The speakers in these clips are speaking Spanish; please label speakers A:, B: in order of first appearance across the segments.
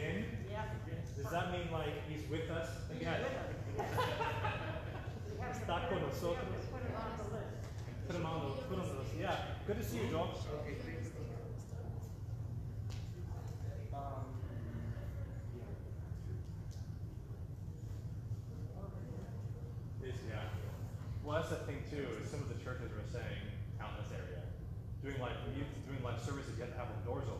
A: Joel again?
B: Yeah.
A: Does that mean like he's with us again? Está con nosotros.
B: Put it on the list.
A: Put him on the, put him on the, yeah. Good to see you, Joel. Um, is, yeah. Well, that's the thing too, is some of the churches were saying out in this area, doing like, doing like services, you have to have the doors open.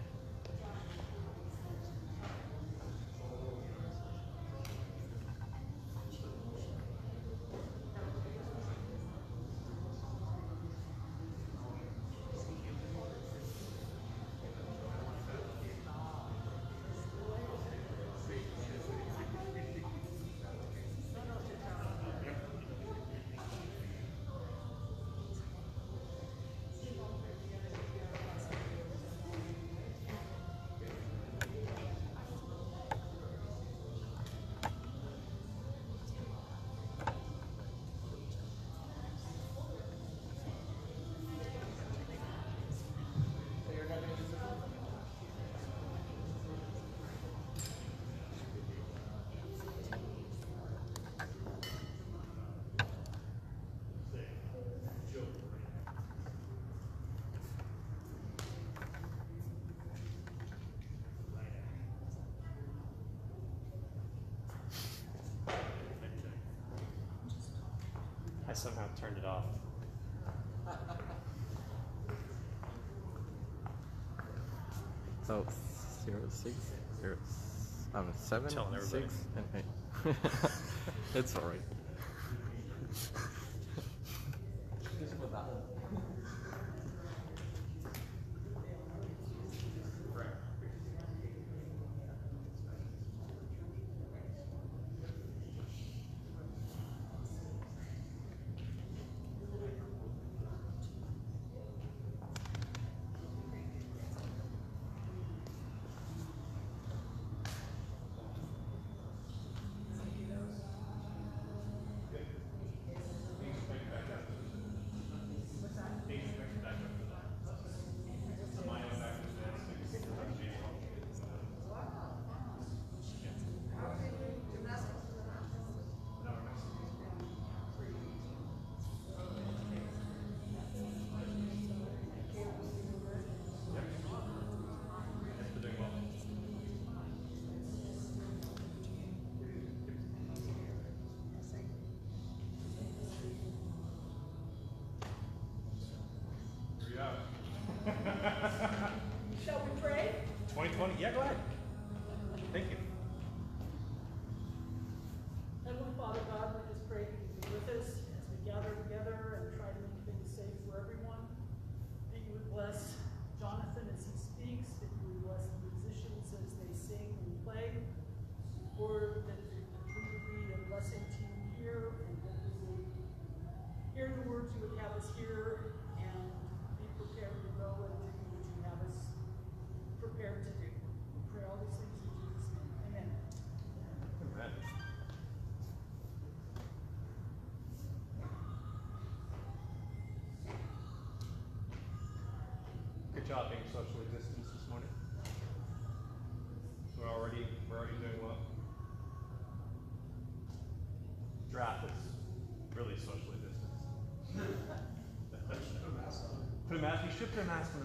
A: turned it off.
C: So zero six zero seven six and eight. it's alright.
A: Job being socially distanced this morning. We're already, we're already doing well. Draft is really socially distanced. Put a mask, you should put a mask on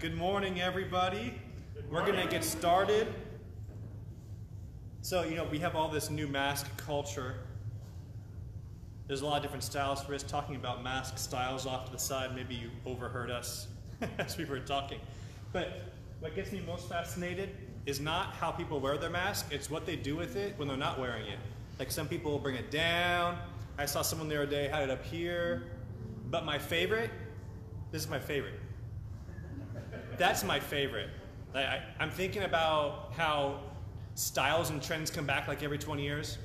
A: good morning, everybody. We're going to get started. So, you know, we have all this new mask culture. There's a lot of different styles for us. Talking about mask styles off to the side, maybe you overheard us as we were talking. But what gets me most fascinated is not how people wear their mask, it's what they do with it when they're not wearing it. Like some people will bring it down. I saw someone the other day had it up here. But my favorite, this is my favorite. That's my favorite. Like, I, I'm thinking about how styles and trends come back like every 20 years,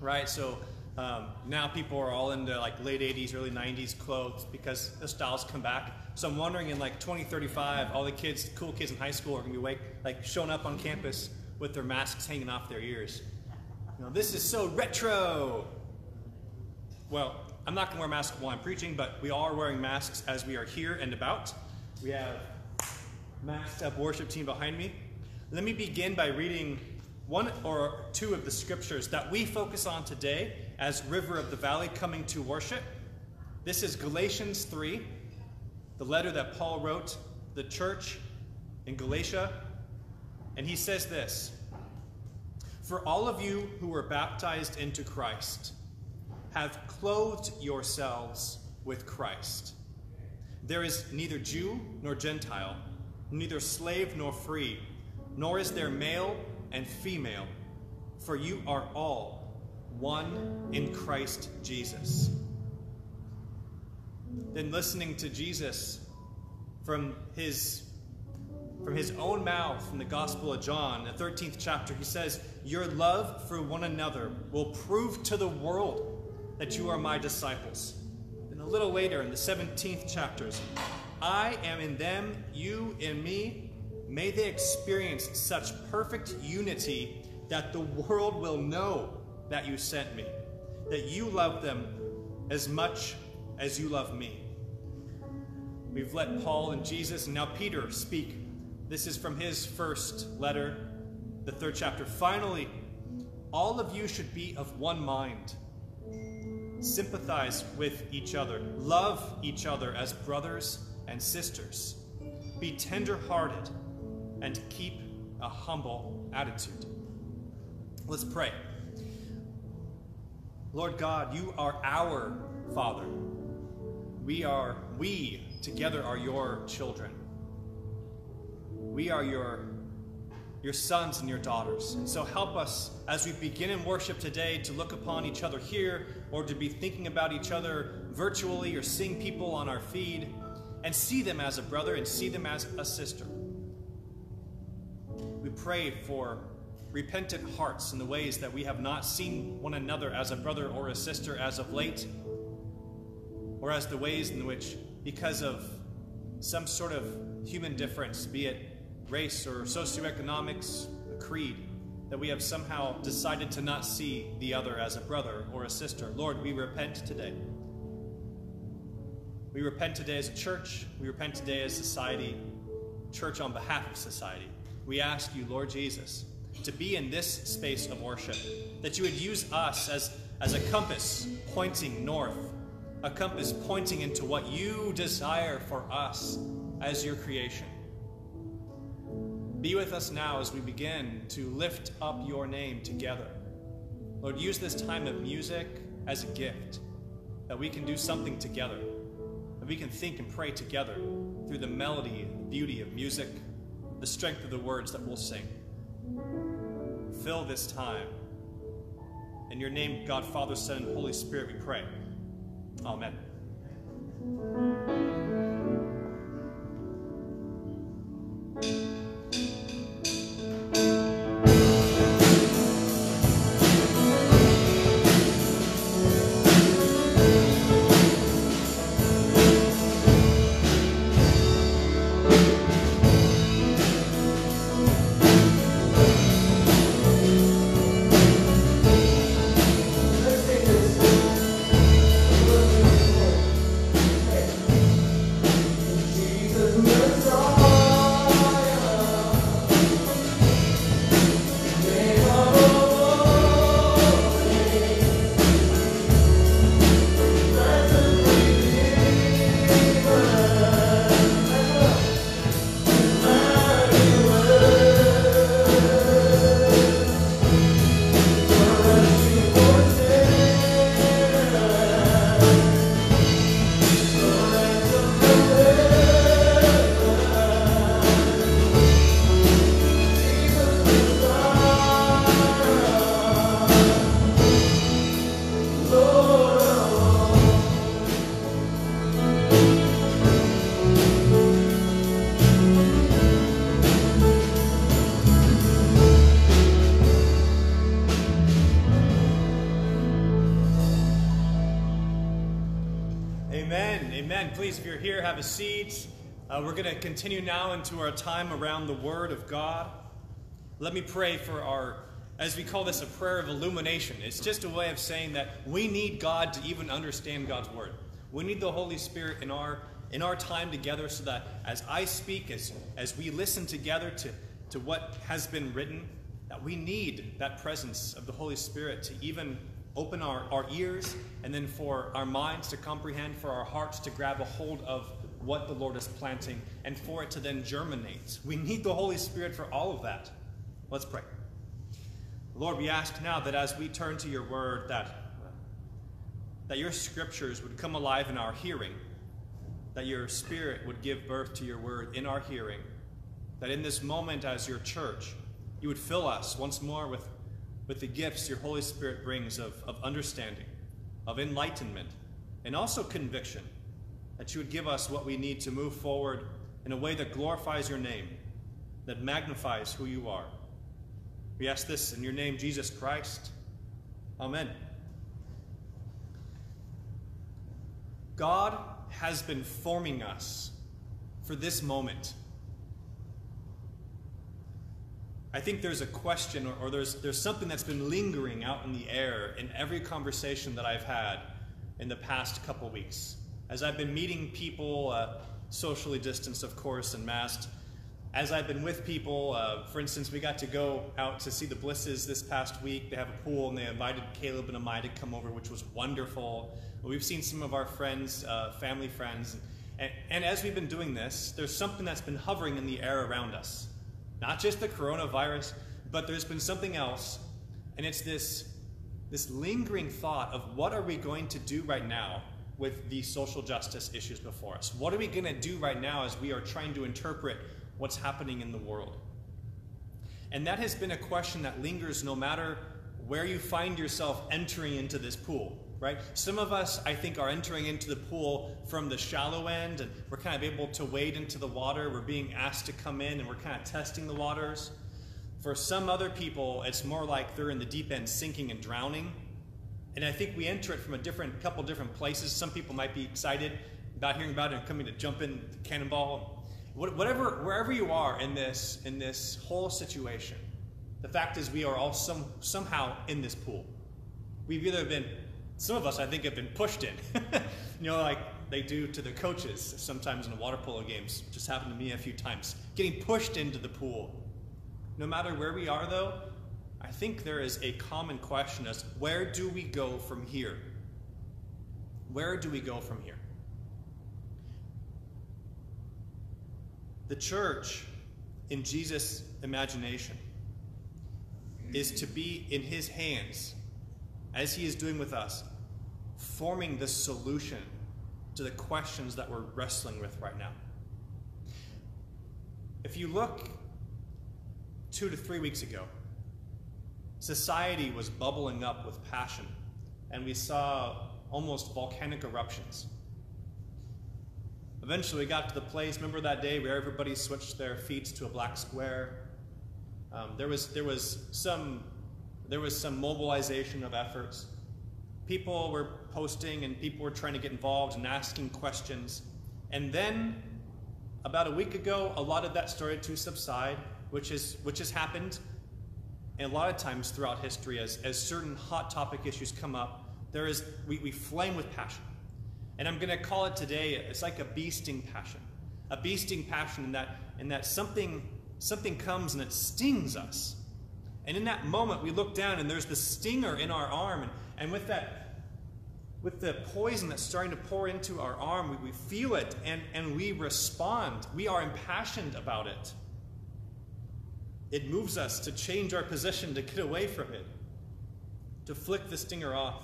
A: right? So um, now people are all into like late 80s, early 90s clothes because the styles come back. So I'm wondering in like 2035, all the kids, cool kids in high school are gonna be wake, like showing up on campus with their masks hanging off their ears. You know, this is so retro. Well, I'm not gonna wear a mask while I'm preaching, but we are wearing masks as we are here and about. We have masked up worship team behind me. Let me begin by reading one or two of the scriptures that we focus on today as River of the Valley coming to worship. This is Galatians 3, the letter that Paul wrote the church in Galatia. And he says this For all of you who were baptized into Christ have clothed yourselves with Christ. There is neither Jew nor Gentile neither slave nor free, nor is there male and female, for you are all one in Christ Jesus. Then listening to Jesus from his from his own mouth in the Gospel of John, the 13th chapter, he says, Your love for one another will prove to the world that you are my disciples. Then a little later in the 17th chapters, I am in them, you in me. May they experience such perfect unity that the world will know that you sent me, that you love them as much as you love me. We've let Paul and Jesus and now Peter speak. This is from his first letter, the third chapter. Finally, all of you should be of one mind. Sympathize with each other. Love each other as brothers and sisters. Be tender hearted and keep a humble attitude. Let's pray. Lord God, you are our Father. We are, we together are your children. We are your, your sons and your daughters. And so help us as we begin in worship today to look upon each other here or to be thinking about each other virtually or seeing people on our feed and see them as a brother and see them as a sister. We pray for repentant hearts in the ways that we have not seen one another as a brother or a sister as of late, or as the ways in which, because of some sort of human difference, be it race or socioeconomics, a creed, that we have somehow decided to not see the other as a brother or a sister. Lord, we repent today. We repent today as a church. We repent today as society, church on behalf of society. We ask you, Lord Jesus, to be in this space of worship, that you would use us as, as a compass pointing north, a compass pointing into what you desire for us as your creation. Be with us now as we begin to lift up your name together. Lord, use this time of music as a gift, that we can do something together that we can think and pray together through the melody and beauty of music, the strength of the words that we'll sing. Fill this time. In your name, God, Father, Son, and Holy Spirit, we pray. Amen. Amen. Please, if you're here, have a seat. Uh, we're going to continue now into our time around the Word of God. Let me pray for our, as we call this, a prayer of illumination. It's just a way of saying that we need God to even understand God's Word. We need the Holy Spirit in our in our time together so that as I speak, as, as we listen together to, to what has been written, that we need that presence of the Holy Spirit to even open our, our ears and then for our minds to comprehend, for our hearts to grab a hold of what the Lord is planting, and for it to then germinate. We need the Holy Spirit for all of that. Let's pray. Lord, we ask now that as we turn to your word, that, that your scriptures would come alive in our hearing that your Spirit would give birth to your word in our hearing, that in this moment as your church, you would fill us once more with, with the gifts your Holy Spirit brings of, of understanding, of enlightenment, and also conviction, that you would give us what we need to move forward in a way that glorifies your name, that magnifies who you are. We ask this in your name, Jesus Christ. Amen. God has been forming us for this moment. I think there's a question or, or, there's, there's something that's been lingering out in the air in every conversation that I've had in the past couple weeks. As I've been meeting people, uh, socially distanced, of course, and masked, as I've been with people, uh, for instance, we got to go out to see the Blisses this past week. They have a pool and they invited Caleb and Amai to come over, which was wonderful. We've seen some of our friends, uh, family friends, and, and as we've been doing this, there's something that's been hovering in the air around us. Not just the coronavirus, but there's been something else, and it's this, this lingering thought of what are we going to do right now with the social justice issues before us? What are we going to do right now as we are trying to interpret what's happening in the world? And that has been a question that lingers no matter where you find yourself entering into this pool right? Some of us, I think, are entering into the pool from the shallow end, and we're kind of able to wade into the water. We're being asked to come in, and we're kind of testing the waters. For some other people, it's more like they're in the deep end, sinking and drowning. And I think we enter it from a different, couple different places. Some people might be excited about hearing about it and coming to jump in cannonball. Whatever, wherever you are in this, in this whole situation, the fact is we are all some, somehow in this pool. We've either been some of us, I think, have been pushed in. you know, like they do to the coaches sometimes in the water polo games. Just happened to me a few times. Getting pushed into the pool. No matter where we are, though, I think there is a common question as where do we go from here? Where do we go from here? The church, in Jesus' imagination, is to be in his hands as He is doing with us, forming the solution to the questions that we're wrestling with right now. If you look two to three weeks ago, society was bubbling up with passion, and we saw almost volcanic eruptions. Eventually, we got to the place, remember that day where everybody switched their feet to a black square? Um, there, was, there was some there was some mobilization of efforts. People were posting and people were trying to get involved and asking questions. And then, about a week ago, a lot of that started to subside, which, is, which has happened and a lot of times throughout history as, as certain hot topic issues come up. There is, we, we flame with passion. And I'm going to call it today, it's like a beasting passion. A beasting passion in that, in that something, something comes and it stings us and in that moment, we look down and there's the stinger in our arm. And, and with that, with the poison that's starting to pour into our arm, we, we feel it and, and we respond. We are impassioned about it. It moves us to change our position, to get away from it, to flick the stinger off.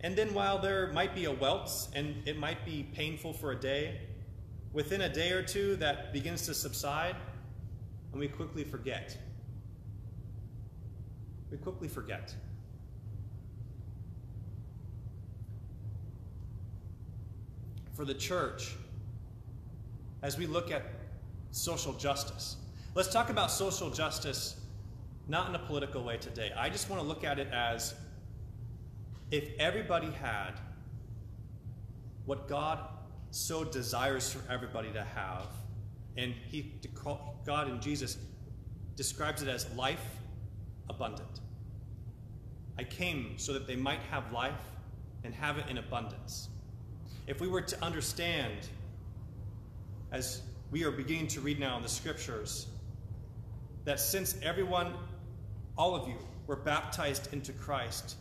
A: And then, while there might be a welt and it might be painful for a day, within a day or two that begins to subside, and we quickly forget we quickly forget. For the church, as we look at social justice, let's talk about social justice not in a political way today. I just want to look at it as if everybody had what God so desires for everybody to have. And he, God in Jesus describes it as life abundant. I came so that they might have life and have it in abundance. If we were to understand, as we are beginning to read now in the scriptures, that since everyone, all of you, were baptized into Christ,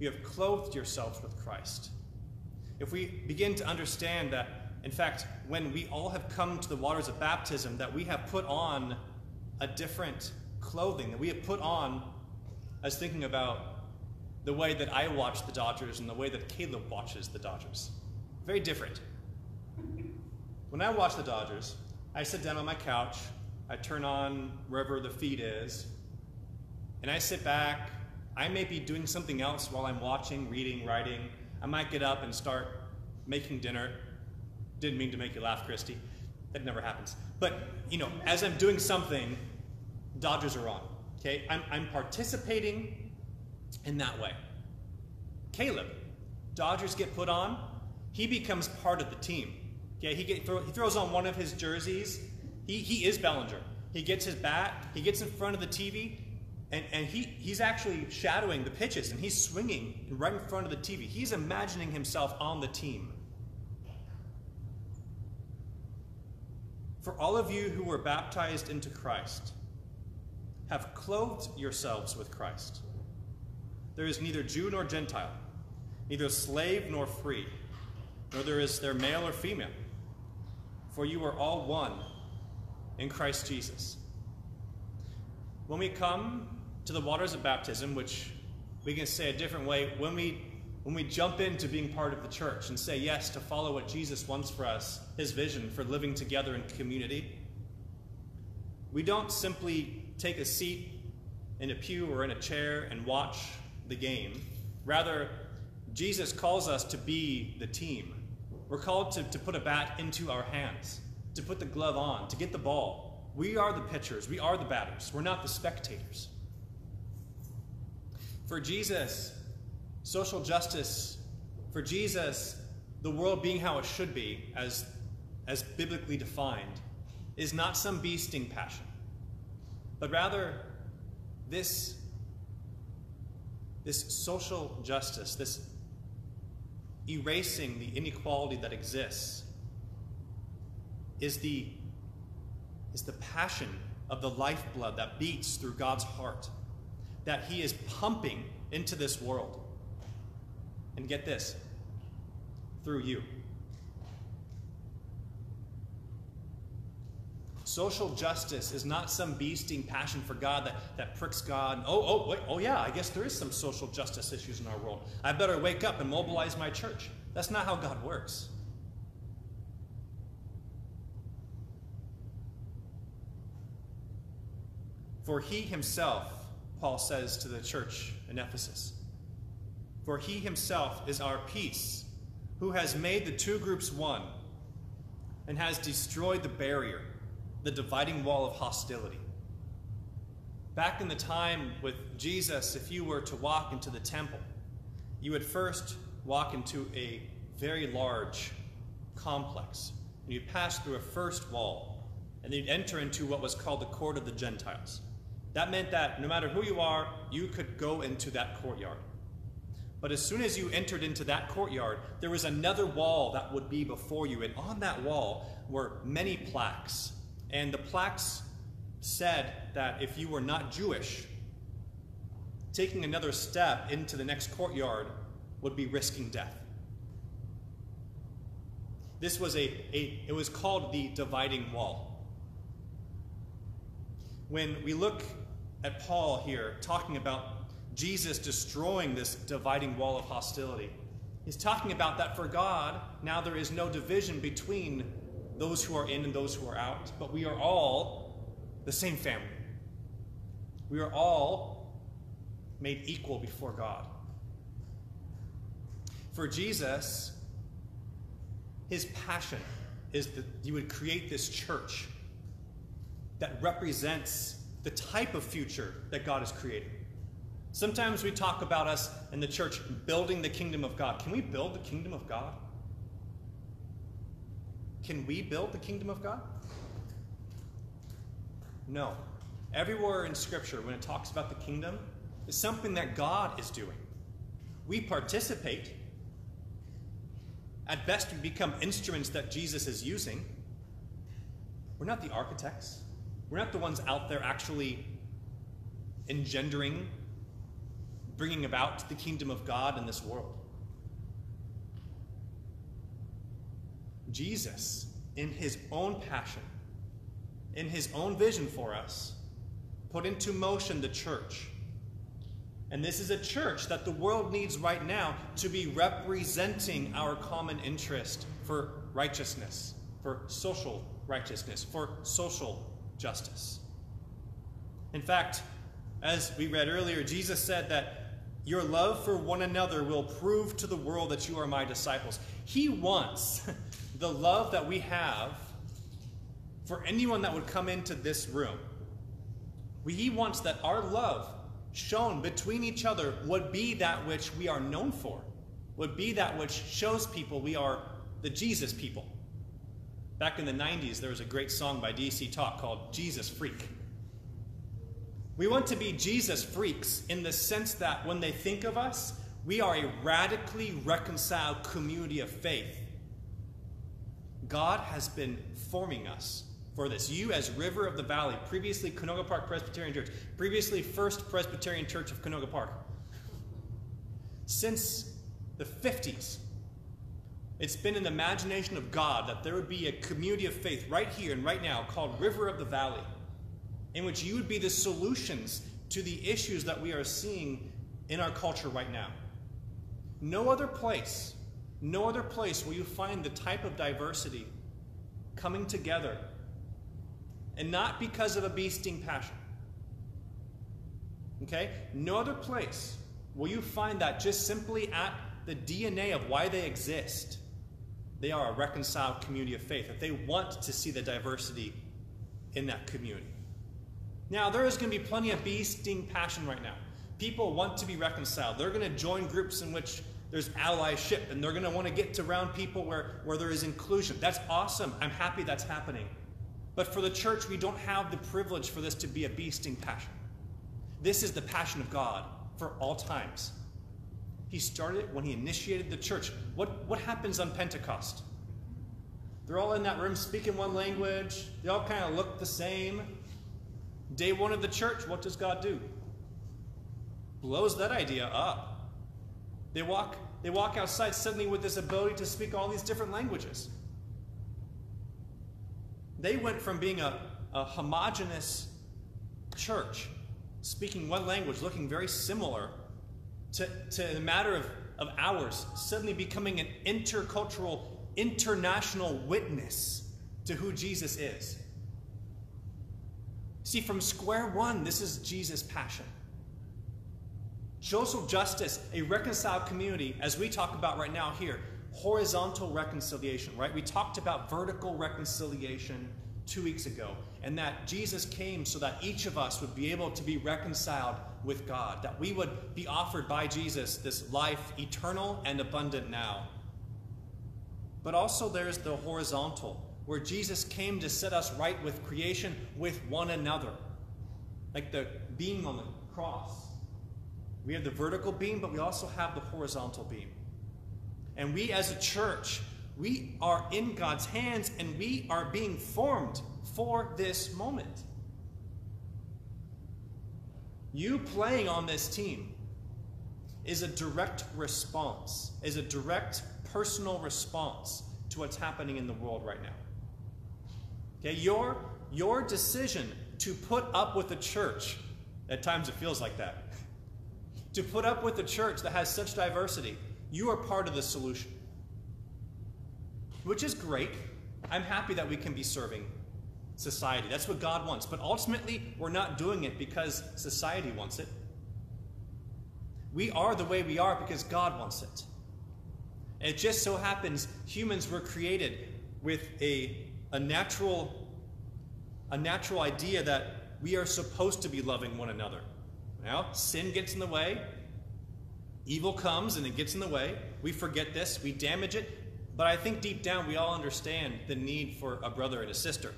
A: you have clothed yourselves with Christ. If we begin to understand that, in fact, when we all have come to the waters of baptism, that we have put on a different clothing, that we have put on, as thinking about the way that I watch the Dodgers and the way that Caleb watches the Dodgers. Very different. When I watch the Dodgers, I sit down on my couch, I turn on wherever the feed is, and I sit back. I may be doing something else while I'm watching, reading, writing. I might get up and start making dinner. Didn't mean to make you laugh, Christy. That never happens. But, you know, as I'm doing something, Dodgers are on. Okay? I'm, I'm participating in that way. Caleb, Dodgers get put on, he becomes part of the team. Okay, he, get, throw, he throws on one of his jerseys. He, he is Bellinger. He gets his bat, he gets in front of the TV, and, and he, he's actually shadowing the pitches and he's swinging right in front of the TV. He's imagining himself on the team. For all of you who were baptized into Christ, have clothed yourselves with Christ. There is neither Jew nor Gentile, neither slave nor free, nor there is there male or female. For you are all one in Christ Jesus. When we come to the waters of baptism, which we can say a different way, when we when we jump into being part of the church and say yes to follow what Jesus wants for us, his vision for living together in community, we don't simply take a seat in a pew or in a chair and watch the game. Rather, Jesus calls us to be the team. We're called to, to put a bat into our hands, to put the glove on, to get the ball. We are the pitchers, we are the batters, we're not the spectators. For Jesus, social justice, for Jesus, the world being how it should be, as, as biblically defined, is not some bee sting passion, but rather this this social justice, this erasing the inequality that exists, is the, is the passion of the lifeblood that beats through God's heart, that He is pumping into this world. And get this through you. Social justice is not some beasting passion for God that, that pricks God. Oh, oh, wait, oh yeah, I guess there is some social justice issues in our world. I better wake up and mobilize my church. That's not how God works. For he himself, Paul says to the church in Ephesus, for he himself is our peace, who has made the two groups one and has destroyed the barrier the dividing wall of hostility. Back in the time with Jesus, if you were to walk into the temple, you would first walk into a very large complex. And you'd pass through a first wall, and then you'd enter into what was called the court of the Gentiles. That meant that no matter who you are, you could go into that courtyard. But as soon as you entered into that courtyard, there was another wall that would be before you, and on that wall were many plaques and the plaques said that if you were not Jewish, taking another step into the next courtyard would be risking death. This was a, a it was called the dividing wall. When we look at Paul here talking about Jesus destroying this dividing wall of hostility, he's talking about that for God, now there is no division between those who are in and those who are out, but we are all the same family. We are all made equal before God. For Jesus, his passion is that you would create this church that represents the type of future that God is creating. Sometimes we talk about us in the church building the kingdom of God. Can we build the kingdom of God? Can we build the kingdom of God? No. Everywhere in Scripture, when it talks about the kingdom, it's something that God is doing. We participate. At best, we become instruments that Jesus is using. We're not the architects. We're not the ones out there actually engendering, bringing about the kingdom of God in this world. Jesus, in his own passion, in his own vision for us, put into motion the church. And this is a church that the world needs right now to be representing our common interest for righteousness, for social righteousness, for social justice. In fact, as we read earlier, Jesus said that your love for one another will prove to the world that you are my disciples. He wants the love that we have for anyone that would come into this room. He wants that our love shown between each other would be that which we are known for, would be that which shows people we are the Jesus people. Back in the 90s, there was a great song by DC Talk called Jesus Freak. We want to be Jesus freaks in the sense that when they think of us, we are a radically reconciled community of faith. God has been forming us for this. You, as River of the Valley, previously Canoga Park Presbyterian Church, previously First Presbyterian Church of Canoga Park, since the 50s, it's been in the imagination of God that there would be a community of faith right here and right now called River of the Valley in which you would be the solutions to the issues that we are seeing in our culture right now. No other place, no other place will you find the type of diversity coming together, and not because of a beasting passion. Okay? No other place will you find that just simply at the DNA of why they exist. They are a reconciled community of faith, that they want to see the diversity in that community. Now, there is going to be plenty of beasting passion right now. People want to be reconciled. They're going to join groups in which there's allyship, and they're going to want to get to around people where, where there is inclusion. That's awesome. I'm happy that's happening. But for the church, we don't have the privilege for this to be a bee sting passion. This is the passion of God for all times. He started it when he initiated the church. What, what happens on Pentecost? They're all in that room speaking one language. They all kind of look the same. Day one of the church, what does God do? Blows that idea up. They walk, they walk outside suddenly with this ability to speak all these different languages. They went from being a, a homogenous church, speaking one language, looking very similar, to, to in a matter of, of hours, suddenly becoming an intercultural, international witness to who Jesus is. See, from square one, this is Jesus' passion. Social justice, a reconciled community, as we talk about right now here, horizontal reconciliation, right? We talked about vertical reconciliation two weeks ago, and that Jesus came so that each of us would be able to be reconciled with God, that we would be offered by Jesus this life, eternal and abundant now. But also, there's the horizontal where Jesus came to set us right with creation, with one another. Like the beam on the cross. We have the vertical beam, but we also have the horizontal beam. And we as a church, we are in God's hands and we are being formed for this moment. You playing on this team is a direct response, is a direct personal response to what's happening in the world right now. Okay, your, your decision to put up with a church, at times it feels like that, to put up with a church that has such diversity, you are part of the solution. Which is great. I'm happy that we can be serving society. That's what God wants. But ultimately, we're not doing it because society wants it. We are the way we are because God wants it. It just so happens humans were created with a a natural, a natural idea that we are supposed to be loving one another. Now, sin gets in the way, evil comes and it gets in the way. We forget this, we damage it. But I think deep down we all understand the need for a brother and a sister.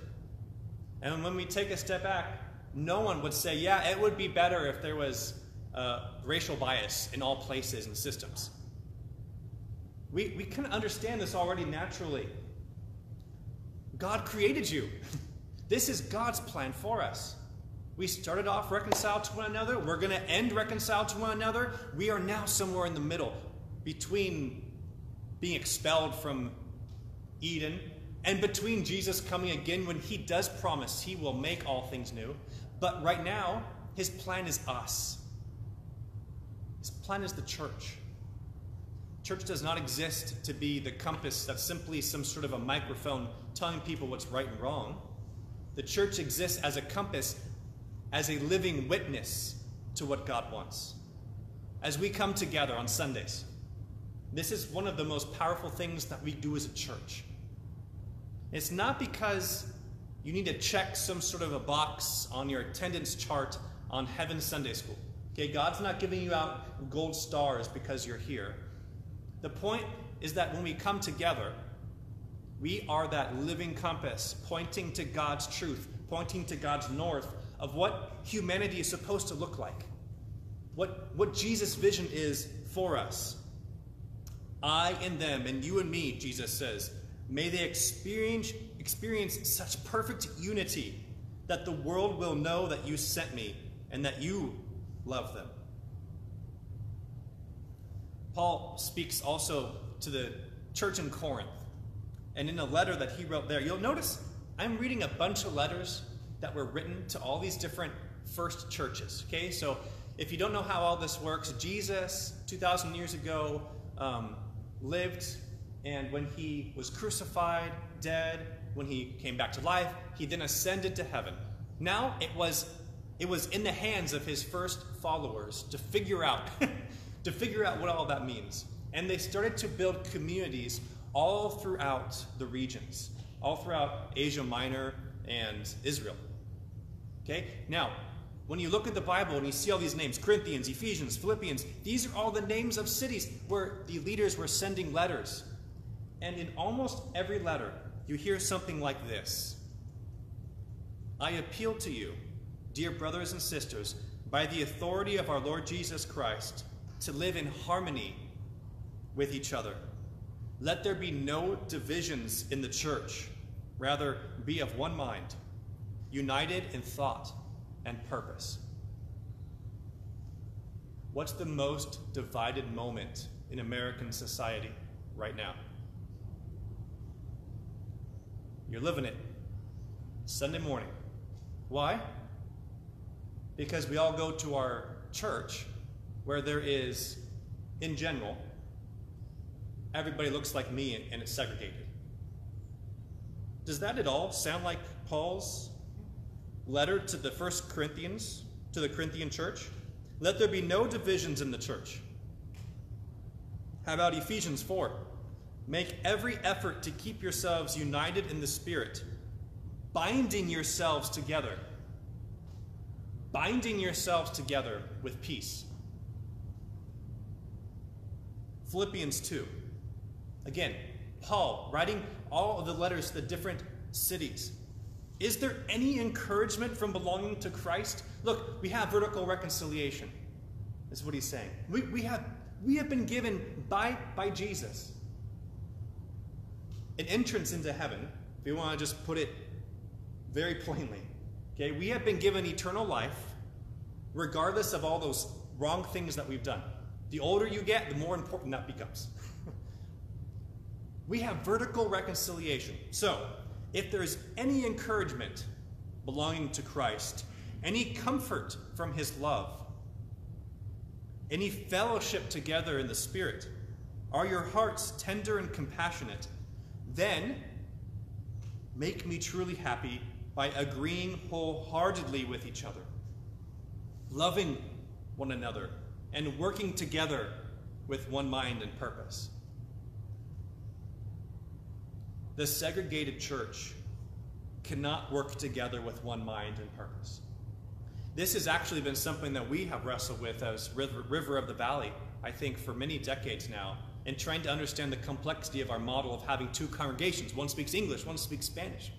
A: And when we take a step back, no one would say, yeah, it would be better if there was uh, racial bias in all places and systems. We, we can understand this already naturally. God created you. This is God's plan for us. We started off reconciled to one another. We're going to end reconciled to one another. We are now somewhere in the middle between being expelled from Eden and between Jesus coming again when he does promise he will make all things new. But right now, his plan is us. His plan is the church. Church does not exist to be the compass that's simply some sort of a microphone telling people what's right and wrong. The church exists as a compass, as a living witness to what God wants. As we come together on Sundays, this is one of the most powerful things that we do as a church. It's not because you need to check some sort of a box on your attendance chart on Heaven Sunday School. Okay, God's not giving you out gold stars because you're here. The point is that when we come together, we are that living compass pointing to God's truth, pointing to God's north of what humanity is supposed to look like, what, what Jesus' vision is for us. I and them, and you and me, Jesus says, may they experience, experience such perfect unity that the world will know that you sent me and that you love them. Paul speaks also to the church in Corinth. And in a letter that he wrote there, you'll notice I'm reading a bunch of letters that were written to all these different first churches. Okay, so if you don't know how all this works, Jesus, 2,000 years ago, um, lived, and when he was crucified, dead, when he came back to life, he then ascended to heaven. Now it was it was in the hands of his first followers to figure out to figure out what all that means. And they started to build communities all throughout the regions, all throughout Asia Minor and Israel. Okay? Now, when you look at the Bible and you see all these names Corinthians, Ephesians, Philippians these are all the names of cities where the leaders were sending letters. And in almost every letter, you hear something like this I appeal to you, dear brothers and sisters, by the authority of our Lord Jesus Christ, to live in harmony with each other. Let there be no divisions in the church. Rather, be of one mind, united in thought and purpose. What's the most divided moment in American society right now? You're living it. Sunday morning. Why? Because we all go to our church where there is, in general, everybody looks like me and it's segregated. Does that at all sound like Paul's letter to the first Corinthians, to the Corinthian church? Let there be no divisions in the church. How about Ephesians 4? Make every effort to keep yourselves united in the Spirit, binding yourselves together. Binding yourselves together with peace. Philippians 2. Again, Paul writing all of the letters to the different cities. Is there any encouragement from belonging to Christ? Look, we have vertical reconciliation. Is what he's saying. We, we, have, we have been given by, by Jesus an entrance into heaven, if you want to just put it very plainly. Okay, we have been given eternal life regardless of all those wrong things that we've done. The older you get, the more important that becomes. we have vertical reconciliation. So, if there's any encouragement belonging to Christ, any comfort from his love, any fellowship together in the Spirit, are your hearts tender and compassionate? Then make me truly happy by agreeing wholeheartedly with each other, loving one another, and working together with one mind and purpose. The segregated church cannot work together with one mind and purpose. This has actually been something that we have wrestled with as River, of the Valley, I think, for many decades now, in trying to understand the complexity of our model of having two congregations. One speaks English, one speaks Spanish.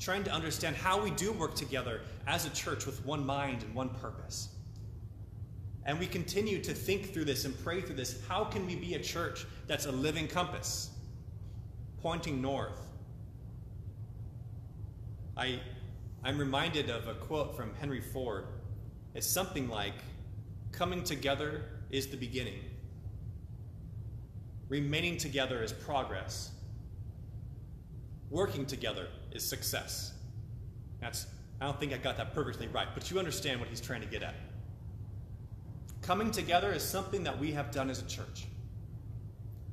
A: Trying to understand how we do work together as a church with one mind and one purpose. And we continue to think through this and pray through this. How can we be a church that's a living compass, pointing north? I, I'm reminded of a quote from Henry Ford. It's something like Coming together is the beginning, remaining together is progress, working together is success. That's, I don't think I got that perfectly right, but you understand what he's trying to get at. Coming together is something that we have done as a church.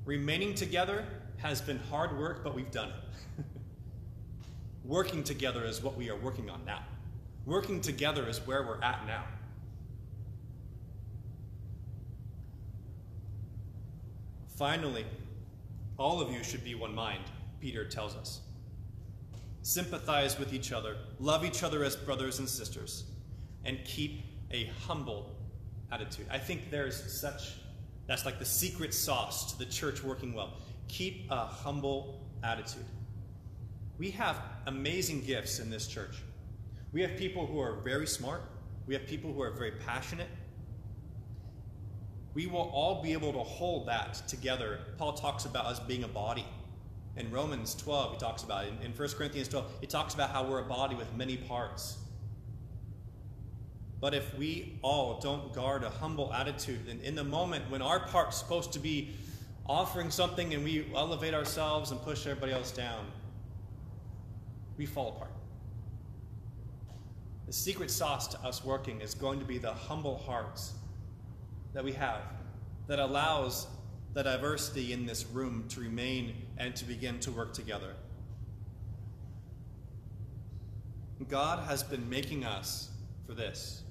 A: Remaining together has been hard work, but we've done it. working together is what we are working on now. Working together is where we're at now. Finally, all of you should be one mind, Peter tells us. Sympathize with each other, love each other as brothers and sisters, and keep a humble attitude. I think there's such, that's like the secret sauce to the church working well. Keep a humble attitude. We have amazing gifts in this church. We have people who are very smart, we have people who are very passionate, we will all be able to hold that together. Paul talks about us being a body. In Romans 12, he talks about it. In 1 Corinthians 12, he talks about how we're a body with many parts. But if we all don't guard a humble attitude, then in the moment when our part's supposed to be offering something and we elevate ourselves and push everybody else down, we fall apart. The secret sauce to us working is going to be the humble hearts that we have that allows the diversity in this room to remain and to begin to work together. God has been making us for this.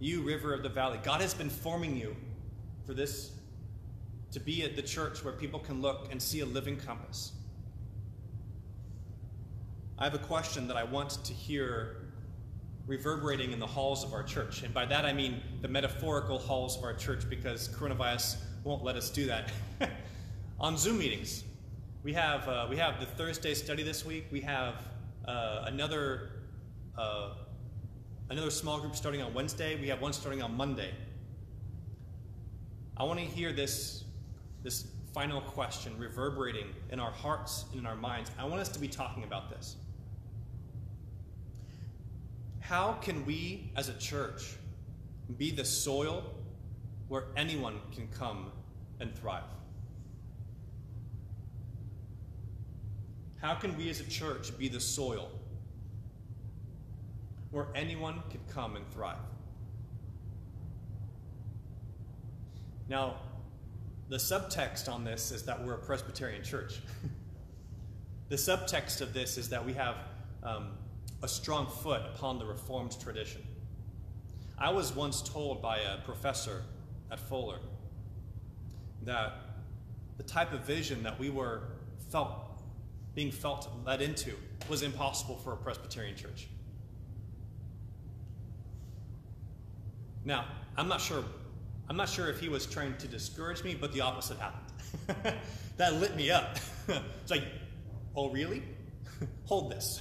A: You, River of the Valley, God has been forming you for this to be at the church where people can look and see a living compass. I have a question that I want to hear reverberating in the halls of our church. And by that I mean the metaphorical halls of our church because coronavirus won't let us do that. On Zoom meetings, we have, uh, we have the Thursday study this week. We have uh, another, uh, another small group starting on Wednesday. We have one starting on Monday. I want to hear this, this final question reverberating in our hearts and in our minds. I want us to be talking about this. How can we as a church be the soil where anyone can come and thrive? How can we as a church be the soil where anyone can come and thrive? Now, the subtext on this is that we're a Presbyterian church. the subtext of this is that we have um, a strong foot upon the Reformed tradition. I was once told by a professor at Fuller that the type of vision that we were felt being felt led into was impossible for a Presbyterian church. Now, I'm not sure I'm not sure if he was trying to discourage me, but the opposite happened. that lit me up. it's like, oh really? Hold this.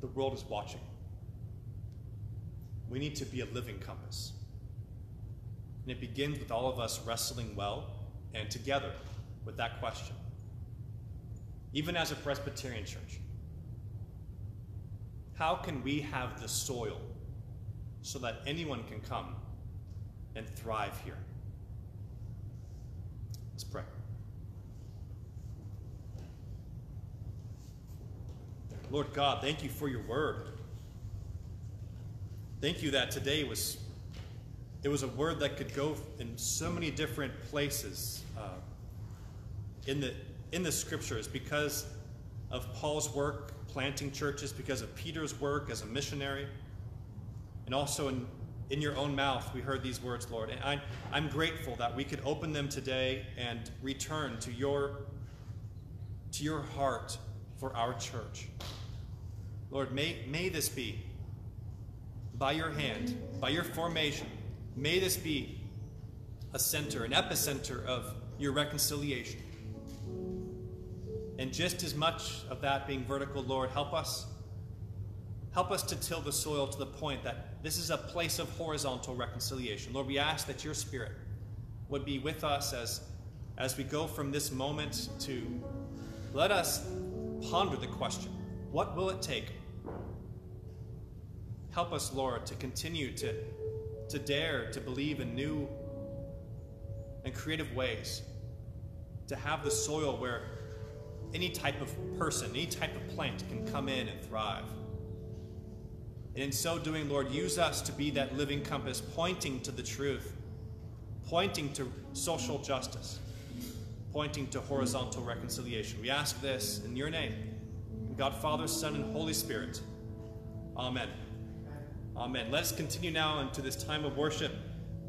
A: the world is watching. We need to be a living compass. And it begins with all of us wrestling well and together with that question. Even as a Presbyterian church, how can we have the soil so that anyone can come and thrive here. Let's pray. Lord God, thank you for your word. Thank you that today was it was a word that could go in so many different places uh, in the in the scriptures because of Paul's work planting churches, because of Peter's work as a missionary. And also in, in your own mouth, we heard these words, Lord. And I, I'm grateful that we could open them today and return to your, to your heart for our church. Lord, may, may this be by your hand, by your formation, may this be a center, an epicenter of your reconciliation. And just as much of that being vertical, Lord, help us. Help us to till the soil to the point that this is a place of horizontal reconciliation. Lord, we ask that your spirit would be with us as, as we go from this moment to let us ponder the question what will it take? Help us, Lord, to continue to, to dare to believe in new and creative ways, to have the soil where any type of person, any type of plant can come in and thrive. And in so doing, Lord, use us to be that living compass pointing to the truth, pointing to social justice, pointing to horizontal reconciliation. We ask this in your name, God, Father, Son, and Holy Spirit. Amen. Amen. Let us continue now into this time of worship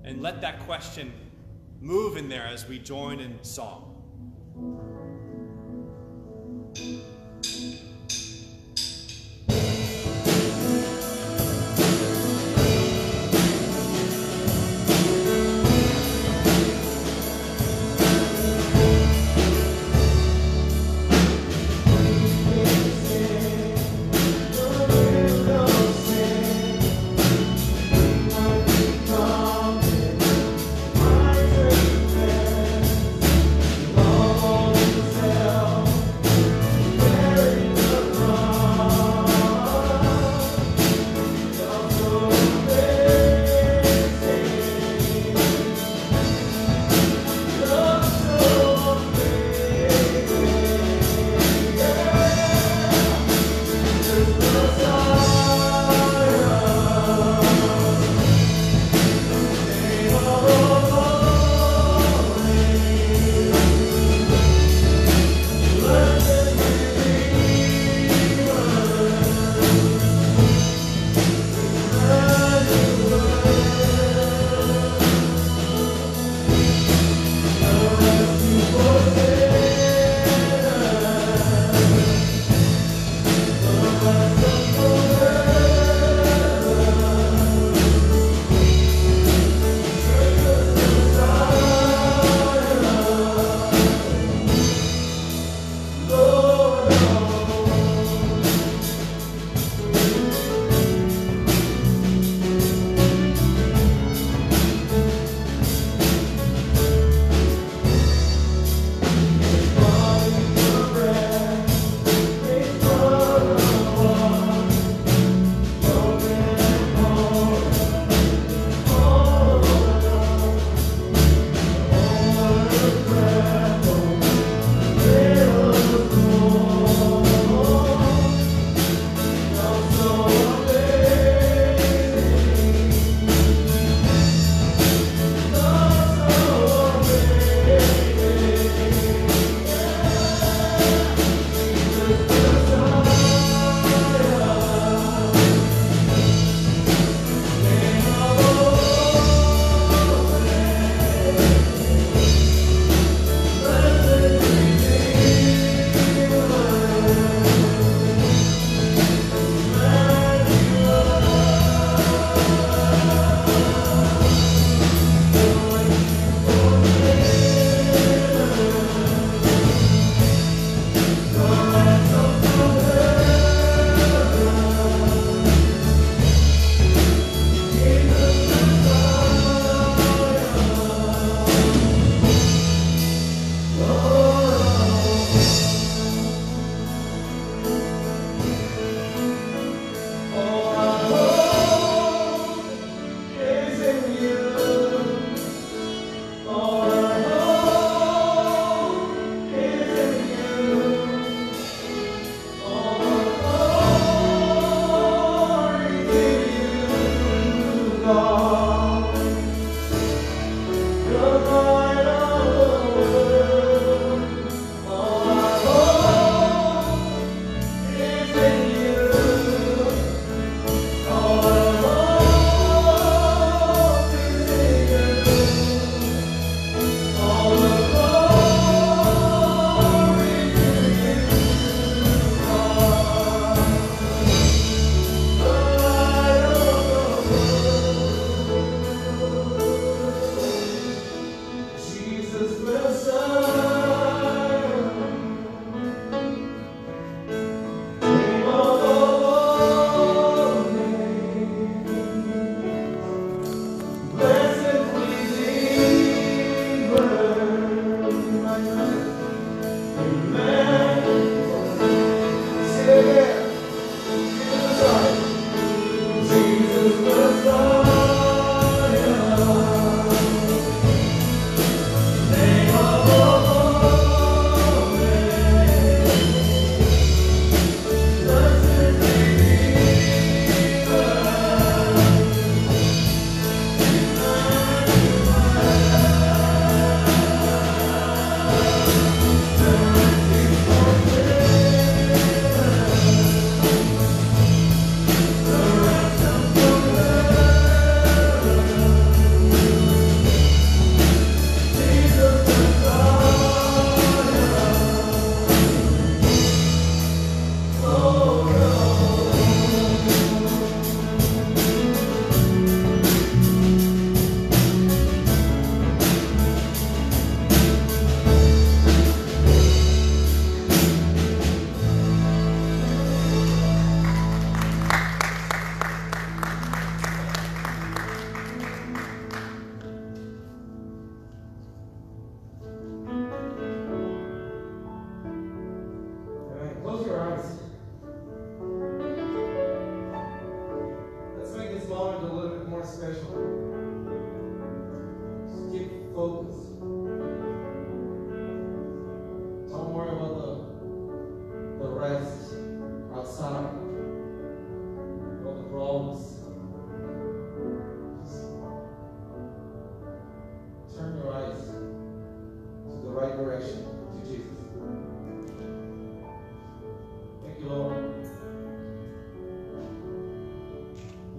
A: and let that question move in there as we join in song.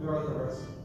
D: growth of us.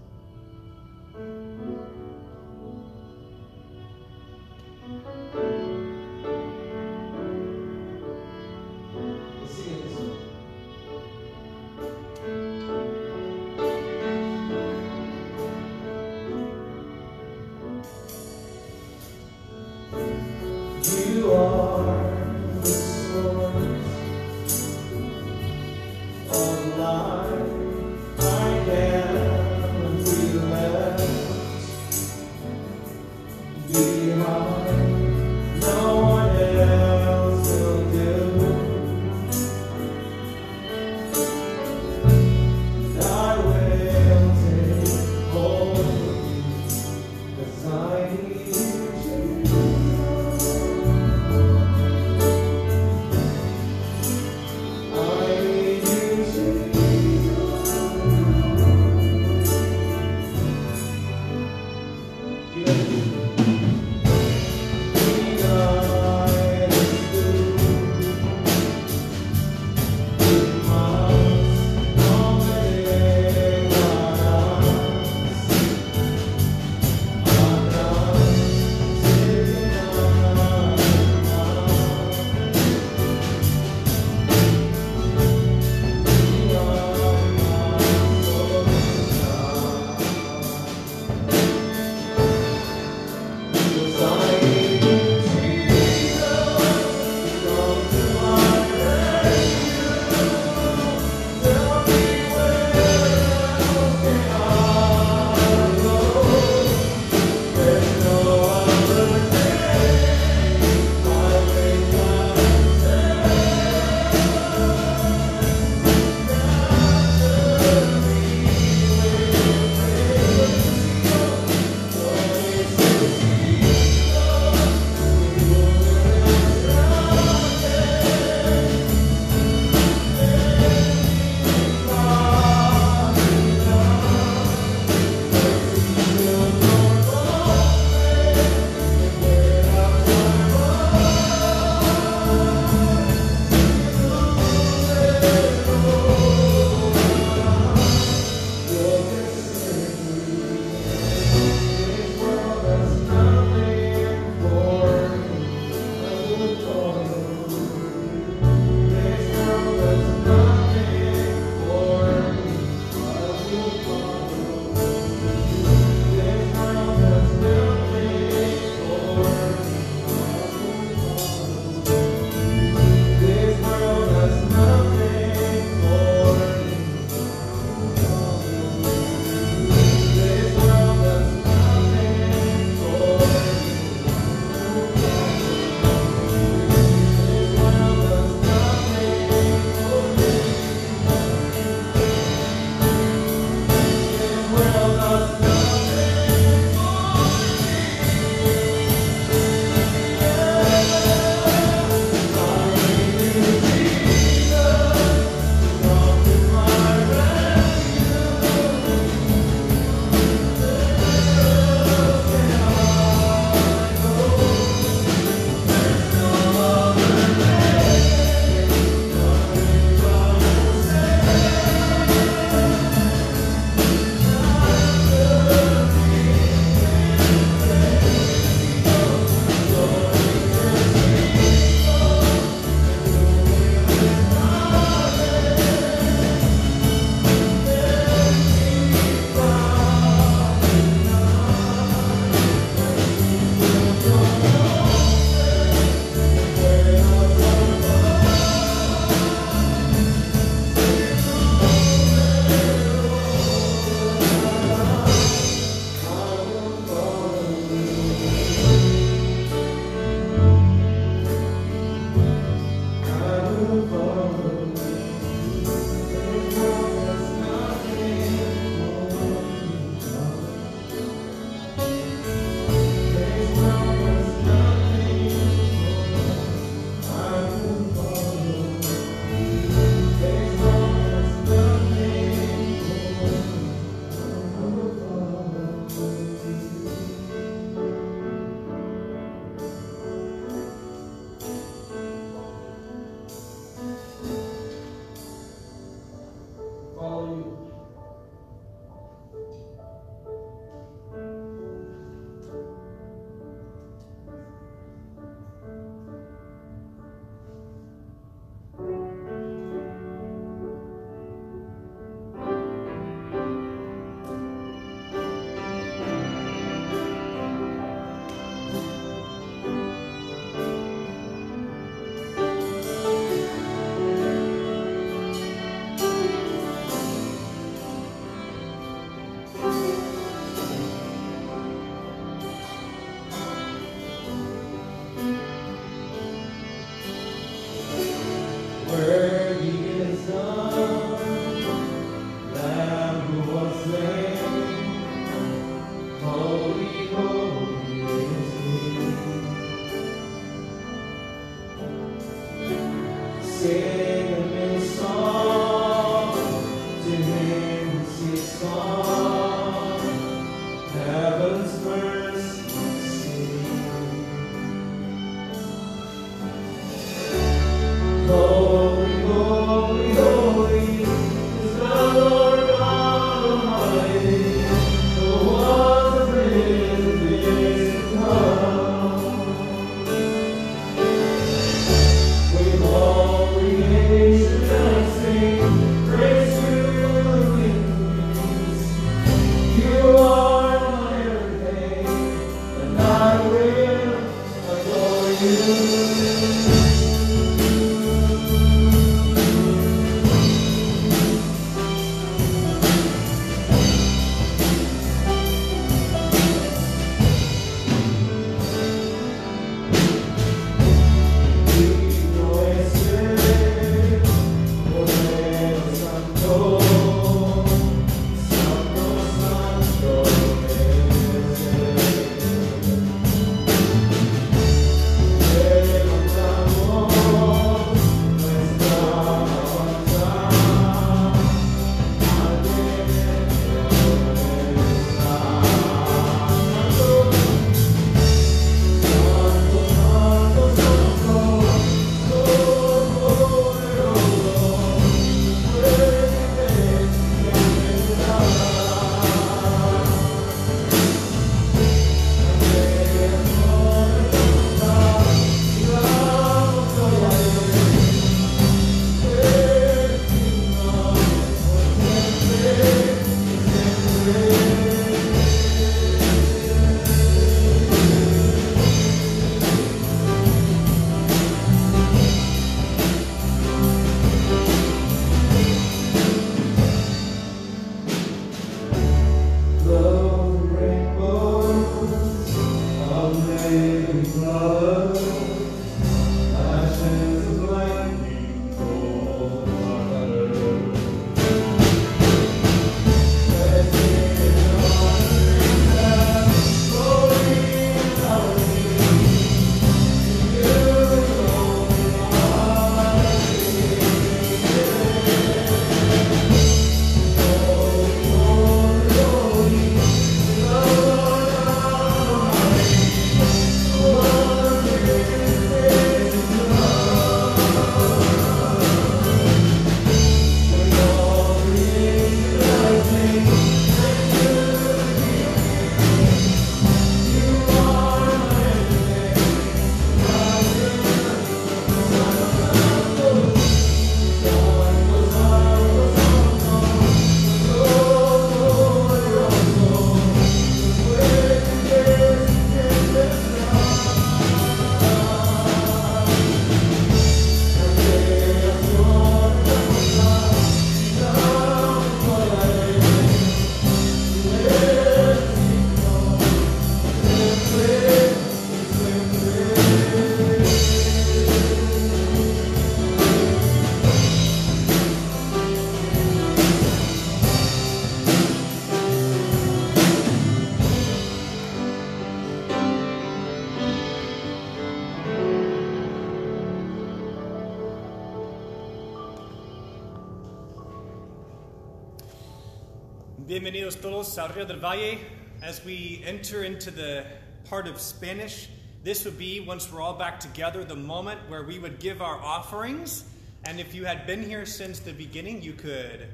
A: Bienvenidos todos al Rio del Valle. As we enter into the part of Spanish, this would be, once we're all back together, the moment where we would give our offerings. And if you had been here since the beginning, you could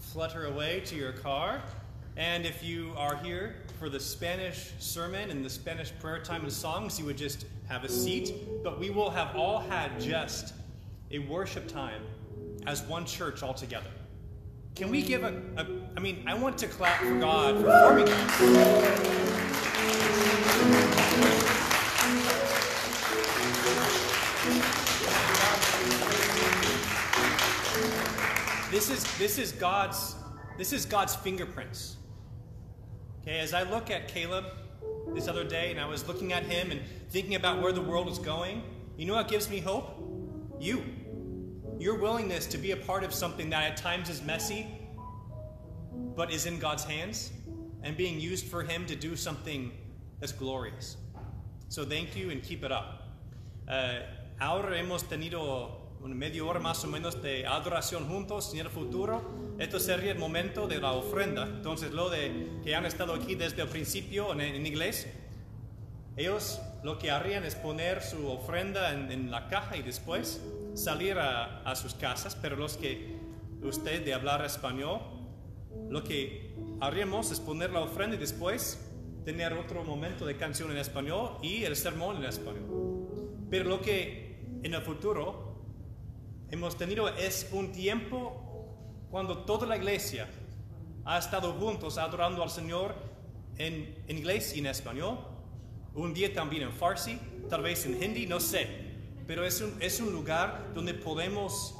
A: flutter away to your car. And if you are here for the Spanish sermon and the Spanish prayer time and songs, you would just have a seat. But we will have all had just a worship time as one church all together. Can we give a, a I mean, I want to clap for God for forming us. This is this is God's this is God's fingerprints. Okay, as I look at Caleb this other day and I was looking at him and thinking about where the world is going, you know what gives me hope? You. Your willingness to be a part of something that at times is messy, but is in God's hands and being used for Him to do something that's glorious. So thank you and keep it up. Uh, ahora hemos tenido una media hora más o menos de adoración juntos en el futuro. Esto sería el momento de la ofrenda. Entonces, lo de que han estado aquí desde el principio en, en inglés, ellos lo que harían es poner su ofrenda en, la caja y después salir a, sus casas. Pero los que usted de hablar español, lo que haríamos es poner la ofrenda y después tener otro momento de canción en español y el sermón en español. Pero lo que en el futuro hemos tenido es un tiempo cuando toda la iglesia ha estado juntos adorando al Señor en inglés y en español. Un día también en farsi, tal vez en hindi, no sé. Pero es un, es un lugar donde podemos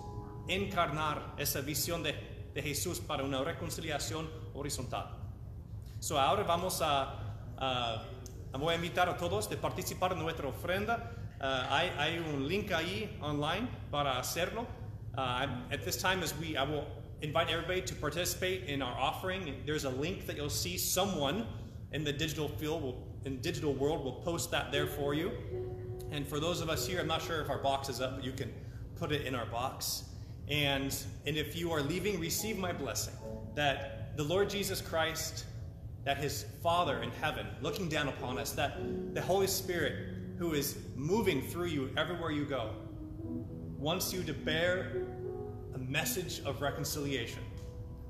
A: encarnar esa visión de, de Jesús para una reconciliación horizontal. So, ahora vamos a, voy a invitar a todos de participar en nuestra ofrenda. Uh, hay, un link ahí online para hacerlo. I'm- at this time, as we, I will invite everybody to participate in our offering. There's a link that you'll see. Someone in the digital field, will, in digital world, We'll post that there for you. And for those of us here, I'm not sure if our box is up, but you can put it in our box. And, and if you are leaving, receive my blessing that the Lord Jesus Christ, that his Father in heaven, looking down upon us, that the Holy Spirit, who is moving through you everywhere you go, wants you to bear a message of reconciliation.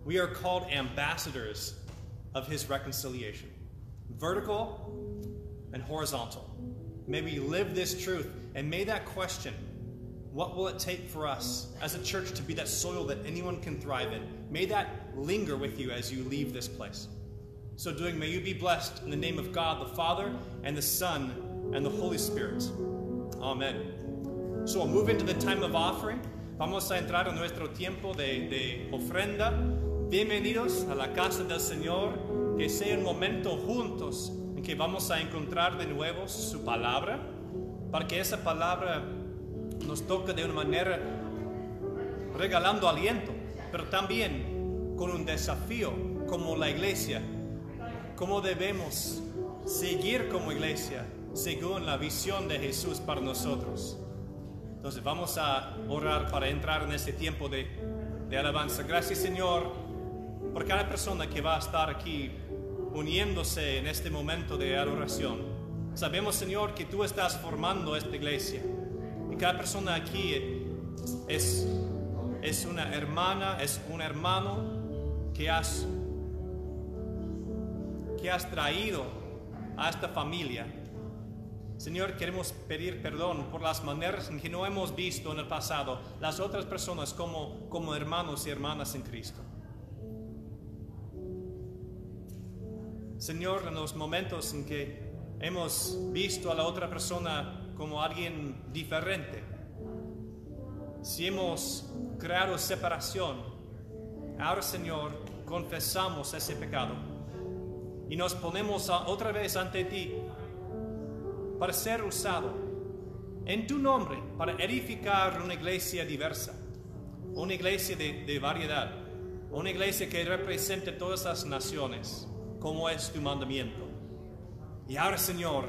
A: We are called ambassadors of his reconciliation, vertical and horizontal. May we live this truth and may that question, what will it take for us as a church to be that soil that anyone can thrive in? May that linger with you as you leave this place. So doing, may you be blessed in the name of God the Father and the Son and the Holy Spirit. Amen. So we'll move into the time of offering. Vamos a entrar en nuestro tiempo de, de ofrenda. Bienvenidos a la casa del Señor. Que sea un momento juntos en que vamos a encontrar de nuevo su palabra, para que esa palabra nos toque de una manera regalando aliento, pero también con un desafío como la iglesia, cómo debemos seguir como iglesia según la visión de Jesús para nosotros. Entonces vamos a orar para entrar en este tiempo de, de alabanza. Gracias Señor por cada persona que va a estar aquí uniéndose en este momento de adoración. Sabemos Señor que tú estás formando esta iglesia y cada persona aquí es, es una hermana, es un hermano que has, que has traído a esta familia. Señor, queremos pedir perdón por las maneras en que no hemos visto en el pasado las otras personas como, como hermanos y hermanas en Cristo. Señor, en los momentos en que hemos visto a la otra persona como alguien diferente, si hemos creado separación, ahora Señor, confesamos ese pecado y nos ponemos otra vez ante ti para ser usado en tu nombre para edificar una iglesia diversa, una iglesia de, de variedad, una iglesia que represente todas las naciones, como es tu mandamiento. Y ahora, Señor,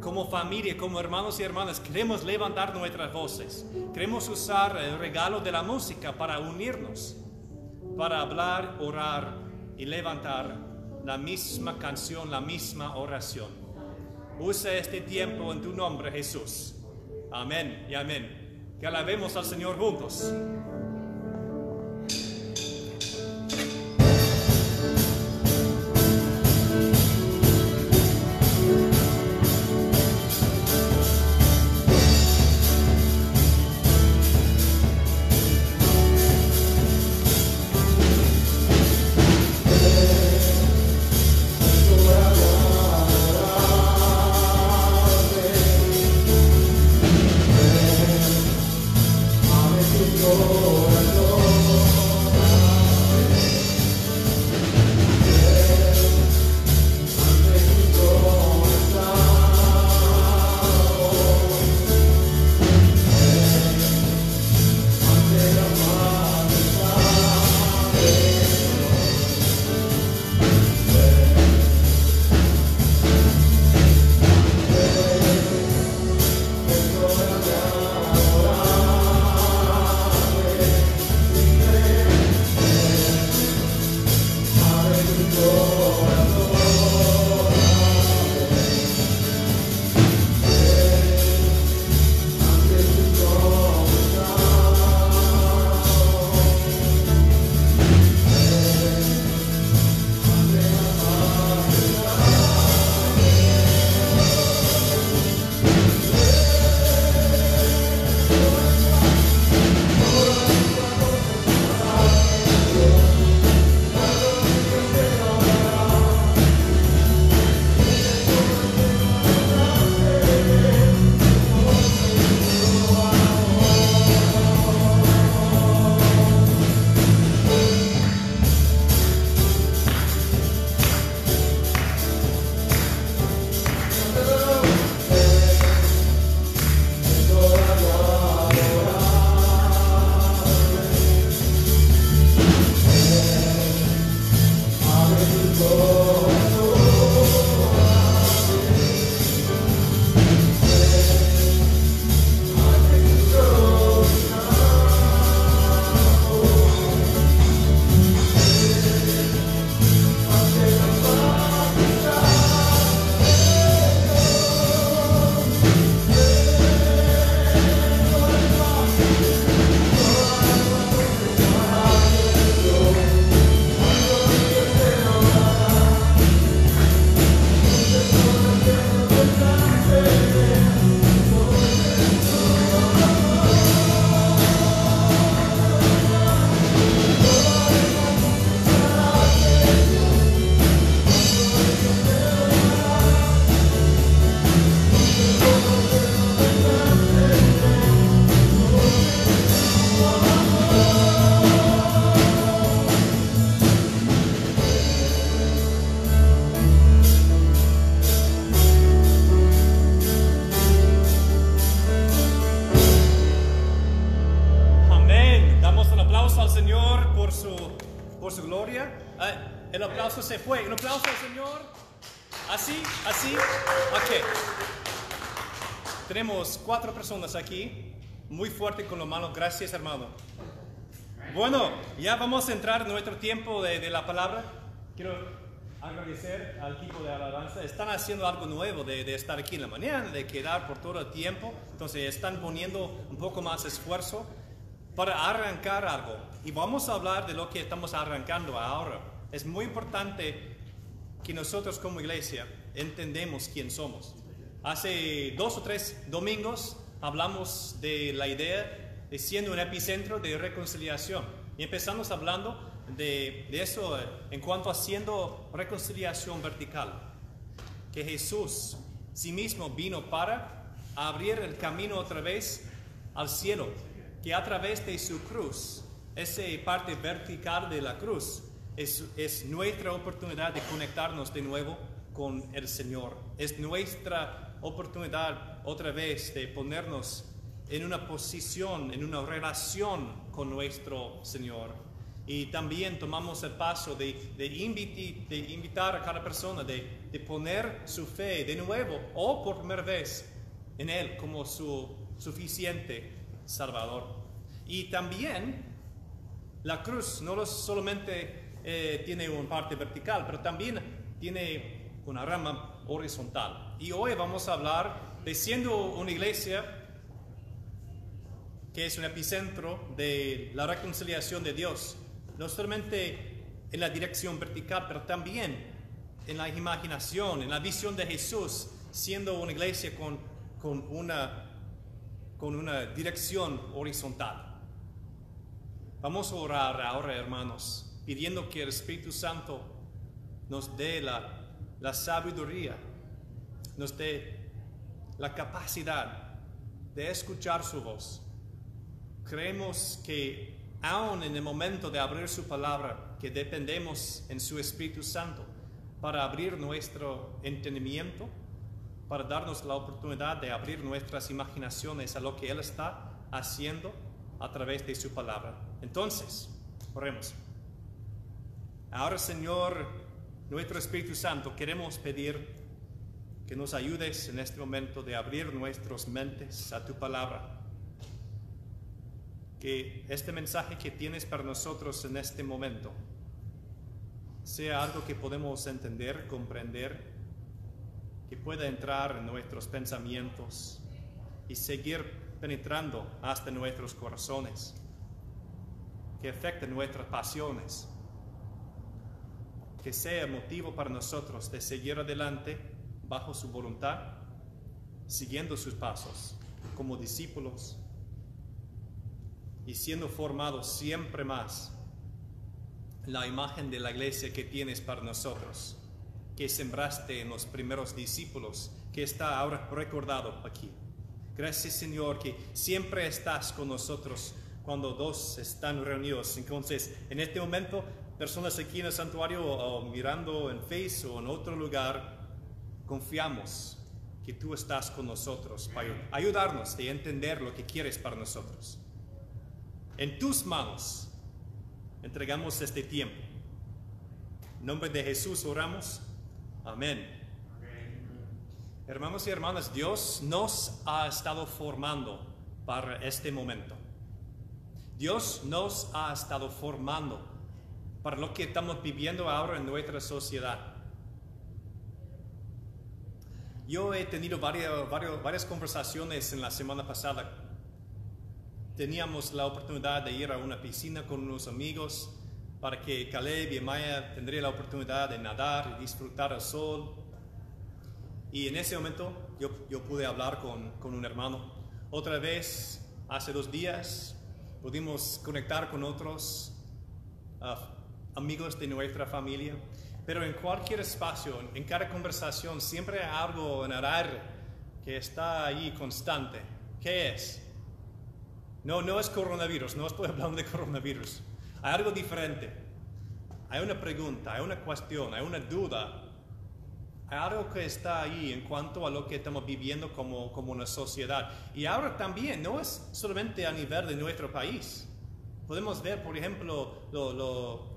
A: como familia, como hermanos y hermanas, queremos levantar nuestras voces, queremos usar el regalo de la música para unirnos, para hablar, orar y levantar la misma canción, la misma oración. Usa este tiempo en tu nombre, Jesús. Amén y amén. Que alabemos al Señor juntos. Cuatro personas aquí. Muy fuerte con las manos. Gracias, hermano. Bueno, ya vamos a entrar en nuestro tiempo de, de la palabra. Quiero agradecer al equipo de alabanza. Están haciendo algo nuevo de, de estar aquí en la mañana, de quedar por todo el tiempo. Entonces están poniendo un poco más esfuerzo para arrancar algo. Y vamos a hablar de lo que estamos arrancando ahora. Es muy importante que nosotros como iglesia entendemos quién somos. Hace dos o tres domingos hablamos de la idea de siendo un epicentro de reconciliación. Y empezamos hablando de, eso eh, en cuanto a siendo reconciliación vertical. Que Jesús sí mismo vino para abrir el camino otra vez al cielo. Que a través de su cruz, esa parte vertical de la cruz, es, es nuestra oportunidad de conectarnos de nuevo con el Señor. Es nuestra oportunidad otra vez de ponernos en una posición, en una relación con nuestro Señor. Y también tomamos el paso de, de, de invitar a cada persona, de, de poner su fe de nuevo o por primera vez en Él como su suficiente Salvador. Y también la cruz no solamente eh, tiene una parte vertical, pero también tiene una rama horizontal. Y hoy vamos a hablar de siendo una iglesia que es un epicentro de la reconciliación de Dios, no solamente en la dirección vertical, pero también en la imaginación, en la visión de Jesús, siendo una iglesia con, con, una, con una dirección horizontal. Vamos a orar ahora, hermanos, pidiendo que el Espíritu Santo nos dé la, la sabiduría, nos dé la capacidad de escuchar su voz. Creemos que aún en el momento de abrir su palabra, que dependemos en su Espíritu Santo para abrir nuestro entendimiento, para darnos la oportunidad de abrir nuestras imaginaciones a lo que Él está haciendo a través de su palabra. Entonces, oremos. Ahora, Señor, nuestro Espíritu Santo, queremos pedir que nos ayudes en este momento de abrir nuestras mentes a tu palabra. Que este mensaje que tienes para nosotros en este momento sea algo que podemos entender, comprender, que pueda entrar en nuestros pensamientos y seguir penetrando hasta nuestros corazones, que afecte nuestras pasiones, que sea motivo para nosotros de seguir adelante bajo su voluntad, siguiendo sus pasos como discípulos y siendo formados siempre más la imagen de la iglesia que tienes para nosotros, que sembraste en los primeros discípulos, que está ahora recordado aquí. Gracias Señor que siempre estás con nosotros cuando dos están reunidos. Entonces, en este momento, personas aquí en el santuario o mirando en Face o en otro lugar, confiamos que tú estás con nosotros para ayudarnos a entender lo que quieres para nosotros. En tus manos entregamos este tiempo. En nombre de Jesús oramos. Amén. Hermanos y hermanas, Dios nos ha estado formando para este momento. Dios nos ha estado formando para lo que estamos viviendo ahora en nuestra sociedad. Yo he tenido varias, varias, varias conversaciones en la semana pasada. Teníamos la oportunidad de ir a una piscina con unos amigos para que Caleb y Maya tendrían la oportunidad de nadar y disfrutar el sol. Y en ese momento yo, yo pude hablar con, con un hermano. Otra vez, hace dos días, pudimos conectar con otros uh, amigos de nuestra familia. Pero en cualquier espacio, en cada conversación, siempre hay algo en el aire que está ahí constante. ¿Qué es? No, no es coronavirus, no estoy hablando de coronavirus. Hay algo diferente. Hay una pregunta, hay una cuestión, hay una duda. Hay algo que está ahí en cuanto a lo que estamos viviendo como, como una sociedad. Y ahora también, no es solamente a nivel de nuestro país. Podemos ver, por ejemplo, lo,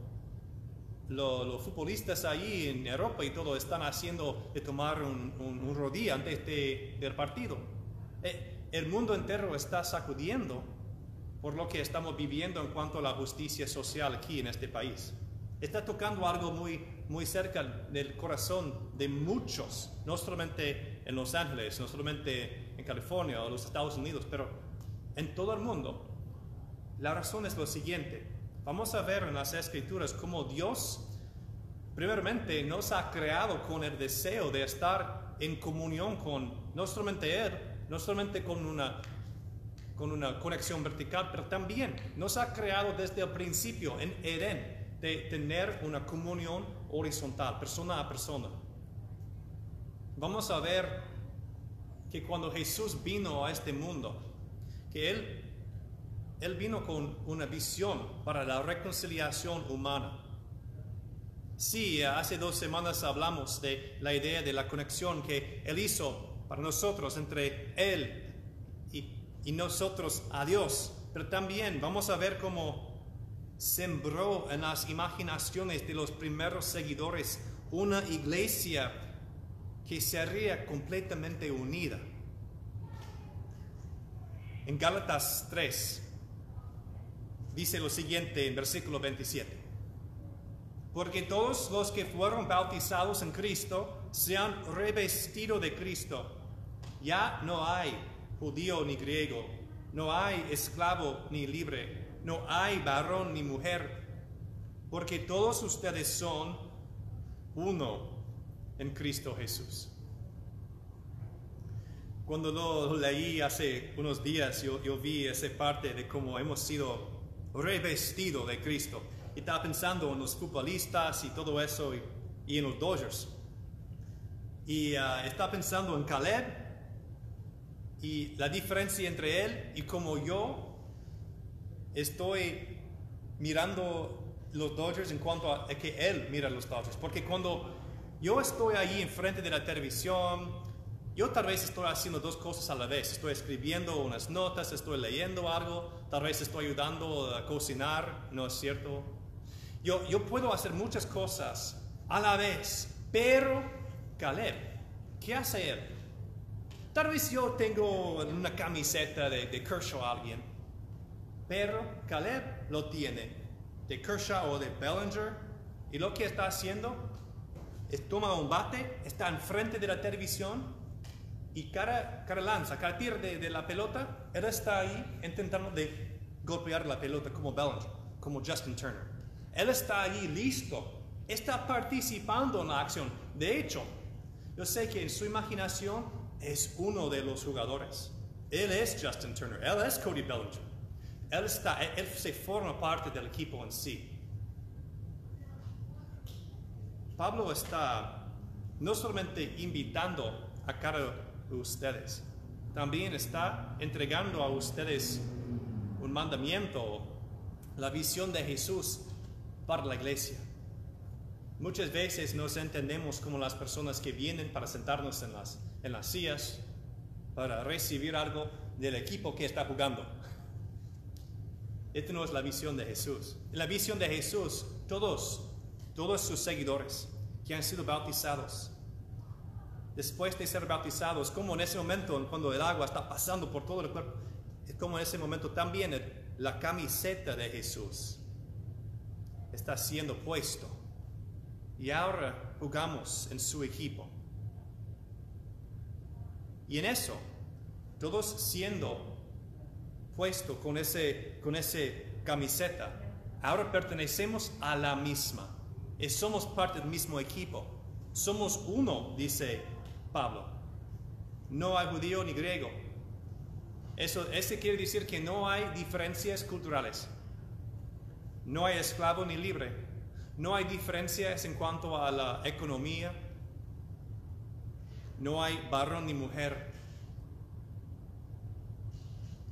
A: lo- los futbolistas ahí en Europa y todo están haciendo de tomar un, un, un rodillo antes de- del partido. Eh, el mundo entero está sacudiendo por lo que estamos viviendo en cuanto a la justicia social aquí en este país. Está tocando algo muy, muy cerca del corazón de muchos, no solamente en Los Ángeles, no solamente en California o los Estados Unidos, pero en todo el mundo. La razón es lo siguiente. Vamos a ver en las escrituras cómo Dios, primeramente, nos ha creado con el deseo de estar en comunión con no solamente Él, no solamente con una, con una conexión vertical, pero también nos ha creado desde el principio en Edén de tener una comunión horizontal, persona a persona. Vamos a ver que cuando Jesús vino a este mundo, que Él él vino con una visión para la reconciliación humana. Sí, hace dos semanas hablamos de la idea de la conexión que Él hizo para nosotros entre Él y, nosotros a Dios. Pero también vamos a ver cómo sembró en las imaginaciones de los primeros seguidores una iglesia que sería completamente unida. En Gálatas 3, dice lo siguiente en versículo 27. Porque todos los que fueron bautizados en Cristo se han revestido de Cristo. Ya no hay judío ni griego, no hay esclavo ni libre, no hay varón ni mujer, porque todos ustedes son uno en Cristo Jesús. Cuando lo leí hace unos días, yo, yo vi esa parte de cómo hemos sido revestido de Cristo. Y estaba pensando en los futbolistas y todo eso y, en los Dodgers. Y ah, estaba pensando en Caleb y la diferencia entre él y como yo estoy mirando los Dodgers en cuanto a que él mira los Dodgers. Porque cuando yo estoy ahí enfrente de la televisión, yo tal vez estoy haciendo dos cosas a la vez. Estoy escribiendo unas notas, estoy leyendo algo, tal vez estoy ayudando a cocinar, ¿no es cierto? Yo, yo puedo hacer muchas cosas a la vez, pero Caleb, ¿qué hace él? Tal vez yo tengo una camiseta de, de Kershaw a alguien, pero Caleb lo tiene de Kershaw o de Bellinger, y lo que está haciendo es toma un bate, está enfrente de la televisión y cada, cada lanza, cada tiro de, la pelota, él está ahí intentando de golpear la pelota como Bellinger, como Justin Turner. Él está ahí listo, está participando en la acción. De hecho, yo sé que en su imaginación es uno de los jugadores. Él es Justin Turner, él es Cody Bellinger. Él, está, él, se forma parte del equipo en sí. Pablo está no solamente invitando a cada ustedes, también está entregando a ustedes un mandamiento, la visión de Jesús para la iglesia. Muchas veces nos entendemos como las personas que vienen para sentarnos en las, en las sillas, para recibir algo del equipo que está jugando. Esta no es la visión de Jesús. En la visión de Jesús, todos, todos sus seguidores que han sido bautizados, después de ser bautizados, como en ese momento, cuando el agua está pasando por todo el cuerpo, como en ese momento también la camiseta de Jesús está siendo puesto. Y ahora jugamos en su equipo. Y en eso, todos siendo puesto con ese, con ese camiseta, ahora pertenecemos a la misma. Y somos parte del mismo equipo. Somos uno, dice Pablo. No hay judío ni griego. Eso, eso quiere decir que no hay diferencias culturales. No hay esclavo ni libre. No hay diferencias en cuanto a la economía. No hay varón ni mujer.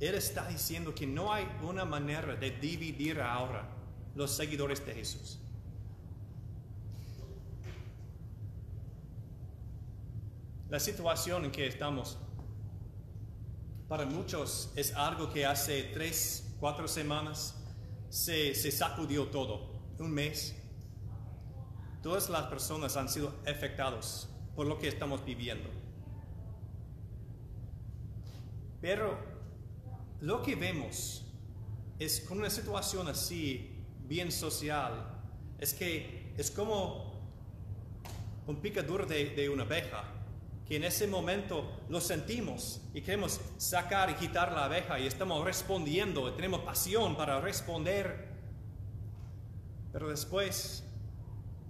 A: Él está diciendo que no hay una manera de dividir ahora los seguidores de Jesús. La situación en que estamos para muchos es algo que hace tres, cuatro semanas se, sacudió todo, un mes. todas las personas han sido afectados por lo que estamos viviendo. Pero lo que vemos es con una situación así, bien social, es que es como un picador de, de una abeja, que en ese momento lo sentimos y queremos sacar y quitar la abeja y estamos respondiendo, y tenemos pasión para responder, pero después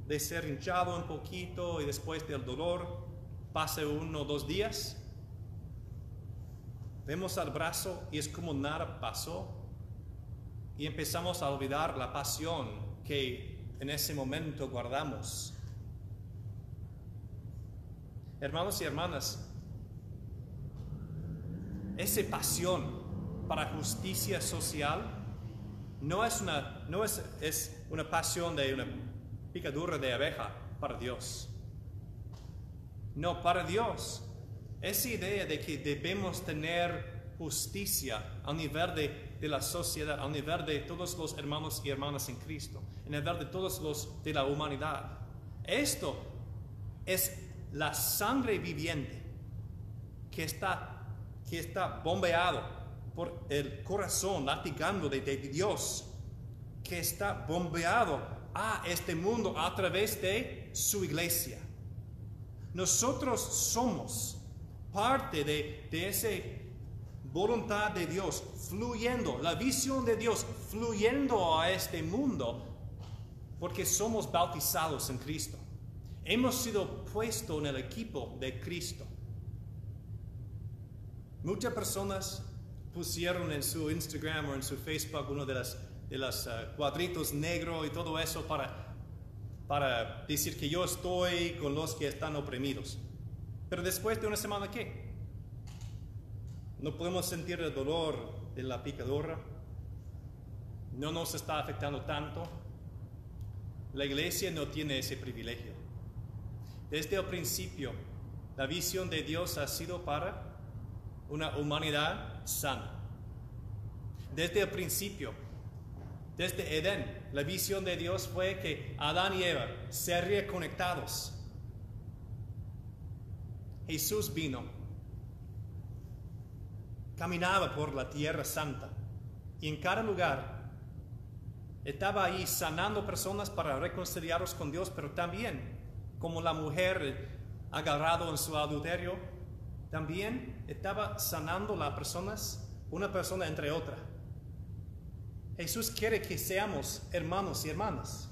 A: de ser hinchado un poquito y después del dolor, pase uno o dos días, vemos al brazo y es como nada pasó y empezamos a olvidar la pasión que en ese momento guardamos. Hermanos y hermanas, esa pasión para justicia social no es una, no es, es una pasión de una picadura de abeja para Dios. No, para Dios, esa idea de que debemos tener justicia a nivel de, de la sociedad, a nivel de todos los hermanos y hermanas en Cristo, a nivel de todos los de la humanidad. Esto es la sangre viviente que está, que está bombeado por el corazón latigando de, de Dios, que está bombeado a este mundo a través de su iglesia. Nosotros somos parte de, de esa voluntad de Dios fluyendo, la visión de Dios fluyendo a este mundo, porque somos bautizados en Cristo. Hemos sido puestos en el equipo de Cristo. Muchas personas pusieron en su Instagram o en su Facebook uno de los de los uh, cuadritos negros y todo eso para, para decir que yo estoy con los que están oprimidos. Pero después de una semana, ¿qué? No podemos sentir el dolor de la picadura. No nos está afectando tanto. La iglesia no tiene ese privilegio. Desde el principio, la visión de Dios ha sido para una humanidad sana. Desde el principio, desde Edén, la visión de Dios fue que Adán y Eva serían conectados. Jesús vino, caminaba por la tierra santa y en cada lugar estaba ahí sanando personas para reconciliarlos con Dios, pero también como la mujer agarrado en su adulterio, también estaba sanando las personas, una persona entre otra. Jesús quiere que seamos hermanos y hermanas.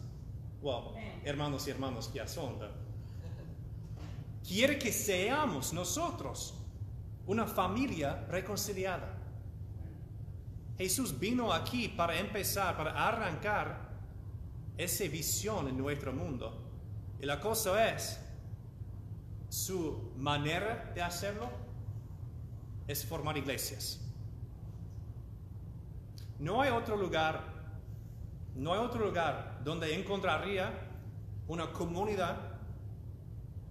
A: Wow, hermanos y hermanos ya son. ¿verdad? Quiere que seamos nosotros una familia reconciliada. Jesús vino aquí para empezar, para arrancar esa visión en nuestro mundo. Y la cosa es, su manera de hacerlo es formar iglesias. No hay otro lugar, no hay otro lugar donde encontraría una comunidad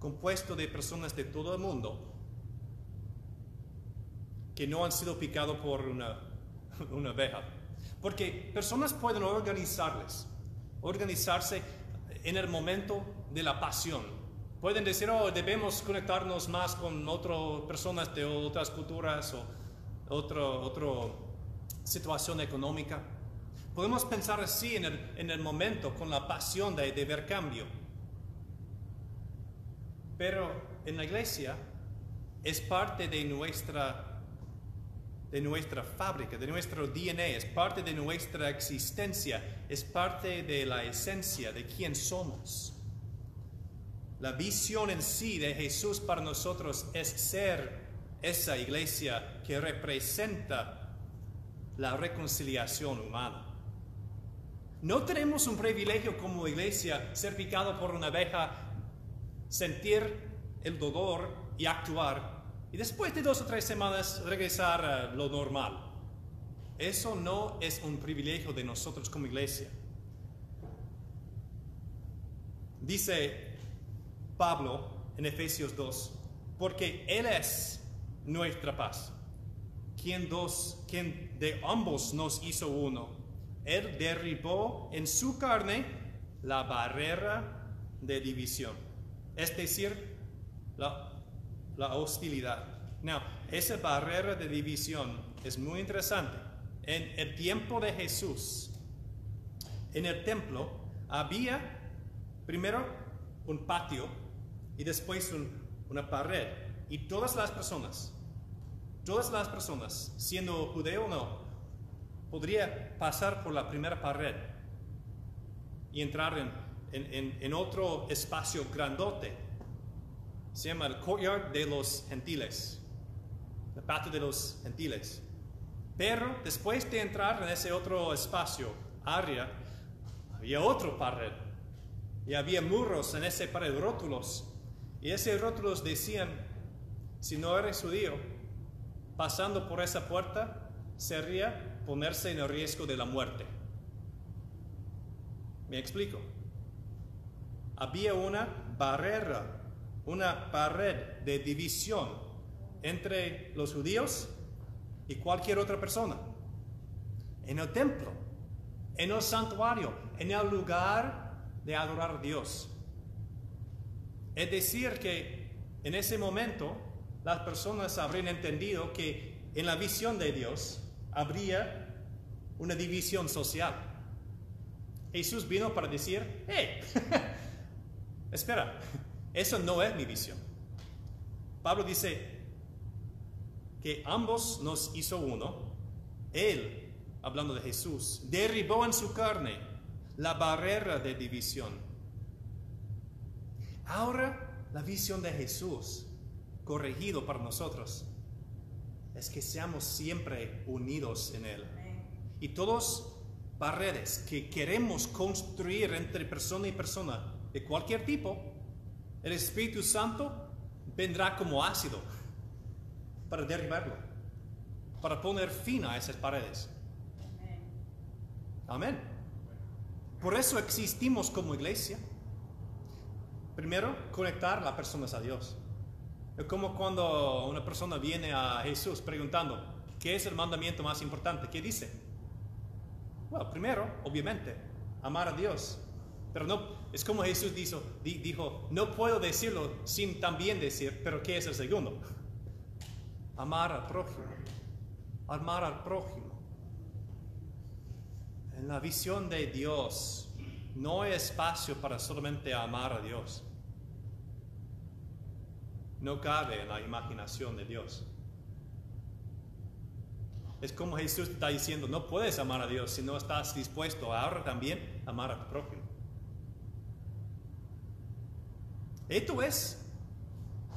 A: compuesta de personas de todo el mundo que no han sido picados por una, una abeja. Porque personas pueden organizarles, organizarse en el momento de la pasión. Pueden decir, oh, debemos conectarnos más con otras personas de otras culturas o otro, otro situación económica. Podemos pensar así en el, en el momento, con la pasión de, de ver cambio. Pero en la iglesia es parte de nuestra de nuestra fábrica, de nuestro DNA, es parte de nuestra existencia, es parte de la esencia de quién somos. La visión en sí de Jesús para nosotros es ser esa iglesia que representa la reconciliación humana. No tenemos un privilegio como iglesia ser picado por una abeja, sentir el dolor y actuar y después de dos o tres semanas regresar a lo normal. Eso no es un privilegio de nosotros como iglesia. Dice Pablo en Efesios 2, porque Él es nuestra paz, quien, dos, quien de ambos nos hizo uno. Él derribó en su carne la barrera de división, es decir, la, la hostilidad. Now, esa barrera de división es muy interesante. En el tiempo de Jesús, en el templo, había primero un patio y después un- una pared. Y todas las personas, todas las personas, siendo judeo o no, podría pasar por la primera pared y entrar en, en- en- otro espacio grandote. Se llama el courtyard de los gentiles, el patio de los gentiles. Pero después de entrar en ese otro espacio, área, había otra pared. Y había muros en ese pared, rótulos. Y esos rótulos decían, si no eres judío, pasando por esa puerta sería ponerse en el riesgo de la muerte. ¿Me explico? Había una barrera, una pared de división entre los judíos y cualquier otra persona. En el templo, en el santuario, en el lugar de adorar a Dios. Es decir, que en ese momento las personas habrían entendido que en la visión de Dios habría una división social. Jesús vino para decir, hey, espera, eso no es mi visión. Pablo dice que ambos nos hizo uno. Él, hablando de Jesús, derribó en su carne la barrera de división. Ahora la visión de Jesús, corregido para nosotros, es que seamos siempre unidos en Él. Y todas barreras que queremos construir entre persona y persona de cualquier tipo, el Espíritu Santo vendrá como ácido para derribarlo, para poner fin a esas paredes. Amén. Por eso existimos como iglesia. Primero, conectar las personas a Dios. Es como cuando una persona viene a Jesús preguntando, ¿qué es el mandamiento más importante? ¿Qué dice? Bueno, primero, obviamente, amar a Dios. Pero no, es como Jesús dijo, di- dijo, no puedo decirlo sin también decir, pero ¿qué es el segundo? Amar al prójimo. Amar al prójimo. En la visión de Dios no hay espacio para solamente amar a Dios. No cabe en la imaginación de Dios. Es como Jesús está diciendo, no puedes amar a Dios si no estás dispuesto ahora también a amar a tu prójimo. Esto es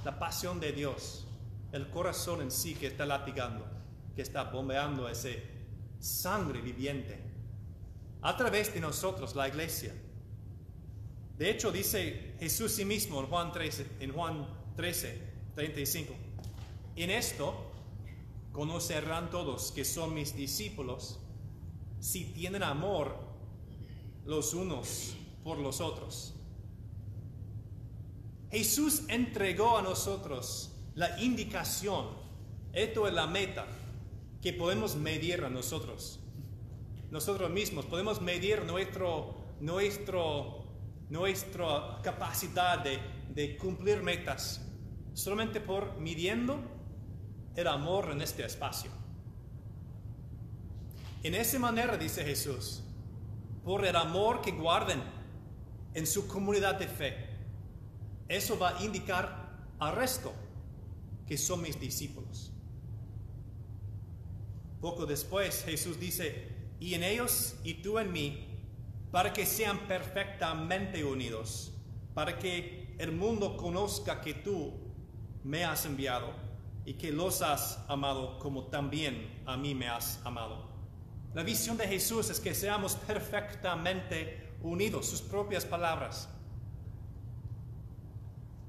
A: la pasión de Dios, el corazón en sí que está latigando, que está bombeando ese sangre viviente a través de nosotros, la iglesia. De hecho, dice Jesús sí mismo en Juan 13, en Juan 13, 35. En esto conocerán todos que son mis discípulos si tienen amor los unos por los otros. Jesús entregó a nosotros la indicación, esto es la meta que podemos medir a nosotros. Nosotros mismos podemos medir nuestro, nuestro, nuestra capacidad de, de cumplir metas solamente por midiendo el amor en este espacio. En esa manera, dice Jesús, por el amor que guarden en su comunidad de fe, eso va a indicar al resto que son mis discípulos. Poco después Jesús dice, y en ellos y tú en mí, para que sean perfectamente unidos, para que el mundo conozca que tú me has enviado y que los has amado como también a mí me has amado. La visión de Jesús es que seamos perfectamente unidos, sus propias palabras.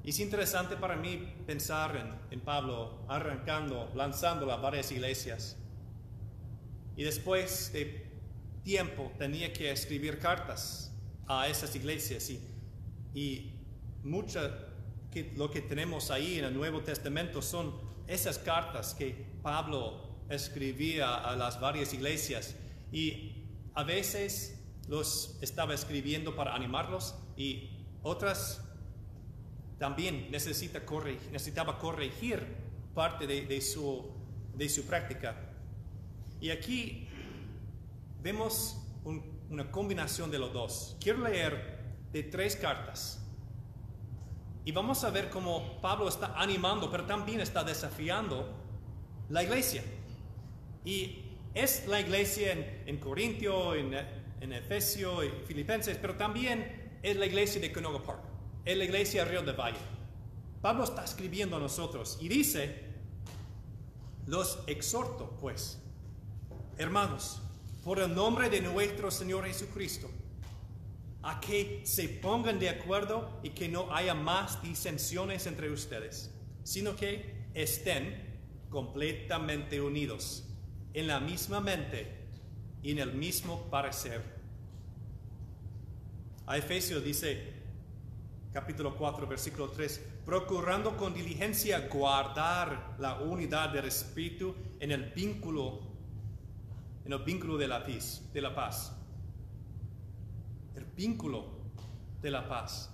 A: Es interesante para mí pensar en, en Pablo arrancando, lanzándolo a varias iglesias. Y después de tiempo tenía que escribir cartas a esas iglesias. Y, y mucho que lo que tenemos ahí en el Nuevo Testamento son esas cartas que Pablo escribía a las varias iglesias. Y a veces los estaba escribiendo para animarlos y Otras también necesitaba corregir parte de, de su, de su práctica. Y aquí vemos un- una combinación de los dos. Quiero leer de tres cartas. Y vamos a ver cómo Pablo está animando, pero también está desafiando la iglesia. Y es la iglesia en, en Corintio, en, en Efesio y Filipenses, pero también es la iglesia de Canoga Park, es la iglesia Río de Valle. Pablo está escribiendo a nosotros y dice, los exhorto pues, hermanos, por el nombre de nuestro Señor Jesucristo, a que se pongan de acuerdo y que no haya más disensiones entre ustedes, sino que estén completamente unidos en la misma mente y en el mismo parecer. A Efesios dice, capítulo 4, versículo 3, procurando con diligencia guardar la unidad del espíritu en el vínculo, en el vínculo de la paz, de la paz. El vínculo de la paz.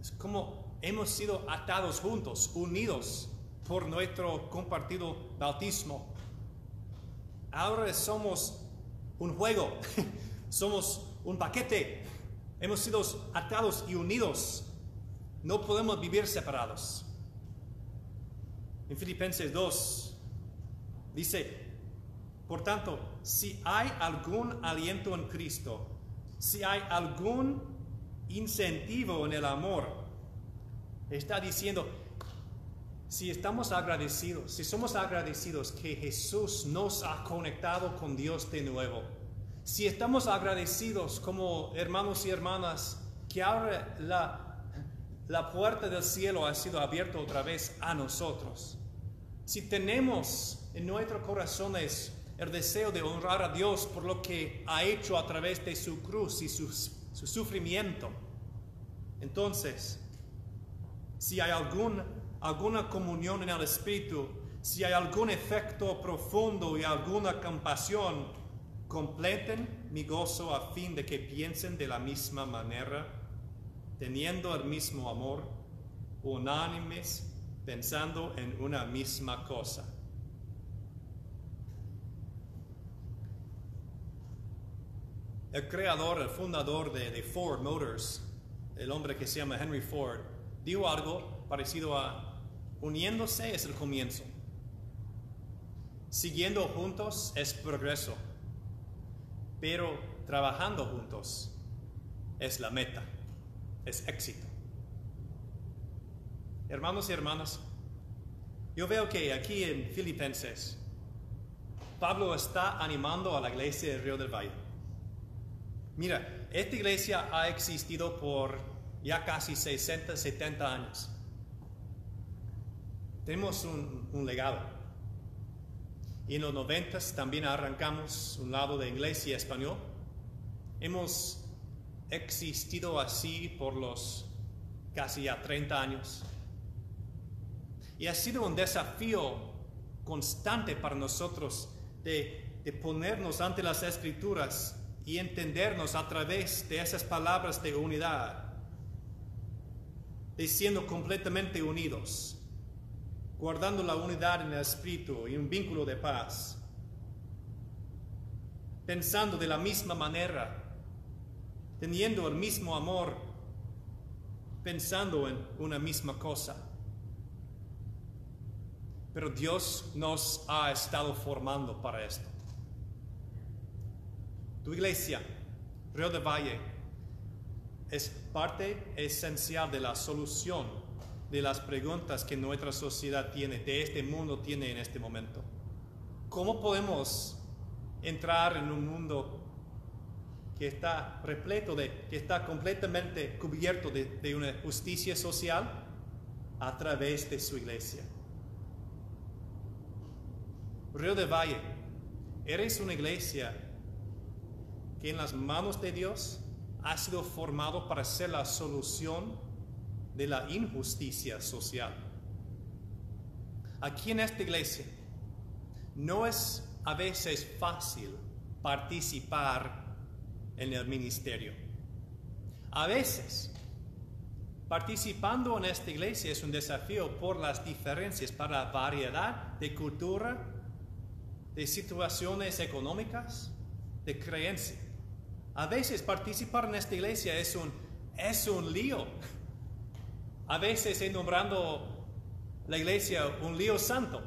A: Es como hemos sido atados juntos, unidos por nuestro compartido bautismo. Ahora somos un juego, somos un paquete. Hemos sido atados y unidos. No podemos vivir separados. En Filipenses 2 dice, por tanto, si hay algún aliento en Cristo, si hay algún incentivo en el amor, está diciendo, si estamos agradecidos, si somos agradecidos que Jesús nos ha conectado con Dios de nuevo, si estamos agradecidos como hermanos y hermanas que ahora la, la puerta del cielo ha sido abierta otra vez a nosotros, si tenemos en nuestros corazones el deseo de honrar a Dios por lo que ha hecho a través de su cruz y su, su sufrimiento, entonces, si hay algún, alguna comunión en el Espíritu, si hay algún efecto profundo y alguna compasión, completen mi gozo a fin de que piensen de la misma manera, teniendo el mismo amor, unánimes, pensando en una misma cosa. El creador, el fundador de, Ford Motors, el hombre que se llama Henry Ford, dijo algo parecido a uniéndose es el comienzo. Siguiendo juntos es progreso. Pero trabajando juntos es la meta, es éxito. Hermanos y hermanas, yo veo que aquí en Filipenses, Pablo está animando a la iglesia de Río del Valle. Mira, esta iglesia ha existido por ya casi 60, 70 años. Tenemos un, legado. Y en los 90 también arrancamos un lado de inglés y español. Hemos existido así por los casi ya 30 años. Y ha sido un desafío constante para nosotros de ponernos ante las escrituras y entendernos a través de esas palabras de unidad, de siendo completamente unidos, guardando la unidad en el espíritu y un vínculo de paz, pensando de la misma manera, teniendo el mismo amor, pensando en una misma cosa. Pero Dios nos ha estado formando para esto. Tu iglesia, Río de Valle, es parte esencial de la solución de las preguntas que nuestra sociedad tiene, de este mundo tiene en este momento. ¿Cómo podemos entrar en un mundo que está repleto de, que está completamente cubierto de, de una justicia social a través de su iglesia? Río de Valle, eres una iglesia que en las manos de Dios ha sido formado para ser la solución de la injusticia social. Aquí en esta iglesia no es a veces fácil participar en el ministerio. A veces participando en esta iglesia es un desafío por las diferencias, para la variedad de cultura, de situaciones económicas, de creencia. A veces participar en esta iglesia es un, es un lío. A veces he nombrando la iglesia un lío santo,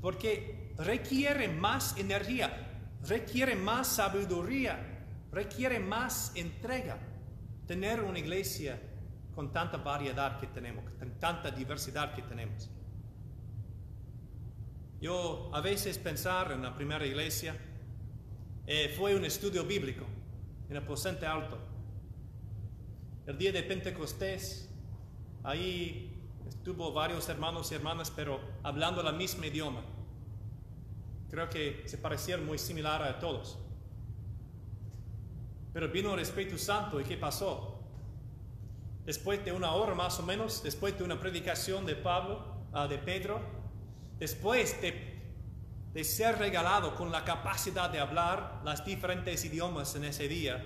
A: porque requiere más energía, requiere más sabiduría, requiere más entrega tener una iglesia con tanta variedad que tenemos, con tanta diversidad que tenemos. Yo a veces pensar en la primera iglesia eh, fue un estudio bíblico en el Aposente Alto. El día de Pentecostés, ahí estuvo varios hermanos y hermanas, pero hablando el mismo idioma. Creo que se parecieron muy similar a todos. Pero vino el Espíritu Santo y ¿qué pasó? Después de una hora más o menos, después de una predicación de Pablo, ah, de Pedro, después de, de ser regalado con la capacidad de hablar las diferentes idiomas en ese día,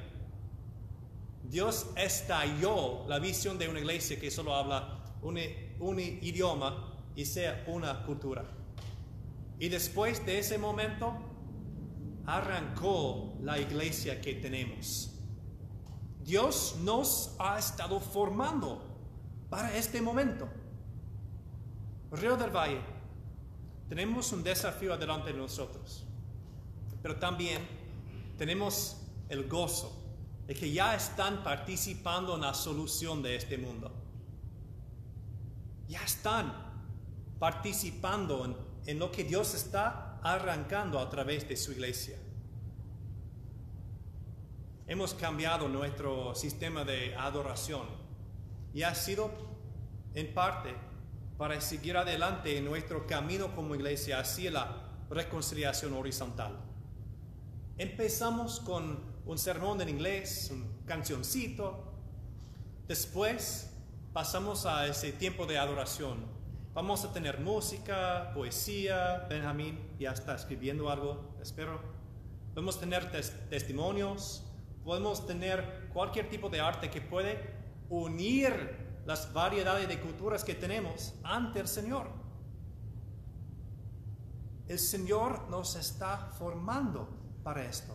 A: Dios estalló la visión de una iglesia que solo habla un, un idioma y sea una cultura. Y después de ese momento, arrancó la iglesia que tenemos. Dios nos ha estado formando para este momento. Río del Valle, tenemos un desafío adelante de nosotros, pero también tenemos el gozo de que ya están participando en la solución de este mundo. Ya están participando en, en lo que Dios está arrancando a través de su iglesia. Hemos cambiado nuestro sistema de adoración y ha sido en parte para seguir adelante en nuestro camino como iglesia hacia la reconciliación horizontal. Empezamos con un sermón en inglés, un cancioncito. Después pasamos a ese tiempo de adoración. Vamos a tener música, poesía. Benjamín ya está escribiendo algo, espero. A tener tes testimonios. Podemos tener cualquier tipo de arte que puede unir las variedades de culturas que tenemos ante el Señor. El Señor nos está formando para esto.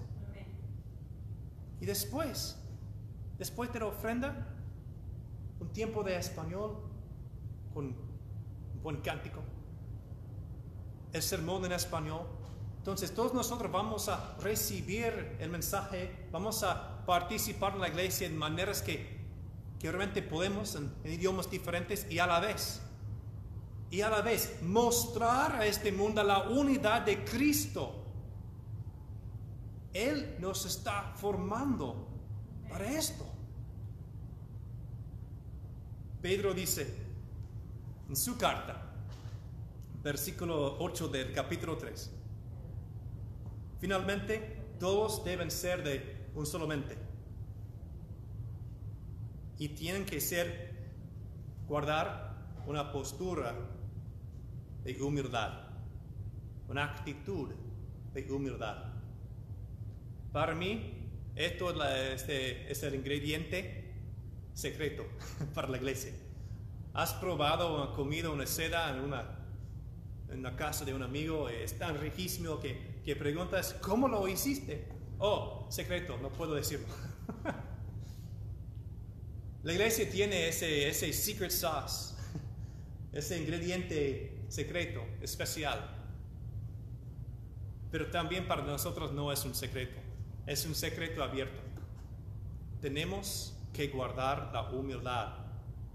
A: Y después, después de la ofrenda, un tiempo de español con un buen cántico, el sermón en español. Entonces todos nosotros vamos a recibir el mensaje, vamos a participar en la iglesia en maneras que, que realmente podemos, en, idiomas diferentes y a la vez, y a la vez mostrar a este mundo la unidad de Cristo. Él nos está formando para esto. Pedro dice en su carta, versículo 8 del capítulo 3, finalmente todos deben ser de un solo mente y tienen que ser, guardar una postura de humildad, una actitud de humildad. Para mí, esto es, la, este, es el ingrediente secreto para la iglesia. ¿Has probado una comida, una seda en una, en una casa de un amigo? Es tan riquísimo que, que preguntas, ¿cómo lo hiciste? Oh, secreto, no puedo decirlo. la iglesia tiene ese, ese secret sauce, ese ingrediente secreto, especial. Pero también para nosotros no es un secreto, es un secreto abierto. Tenemos que guardar la humildad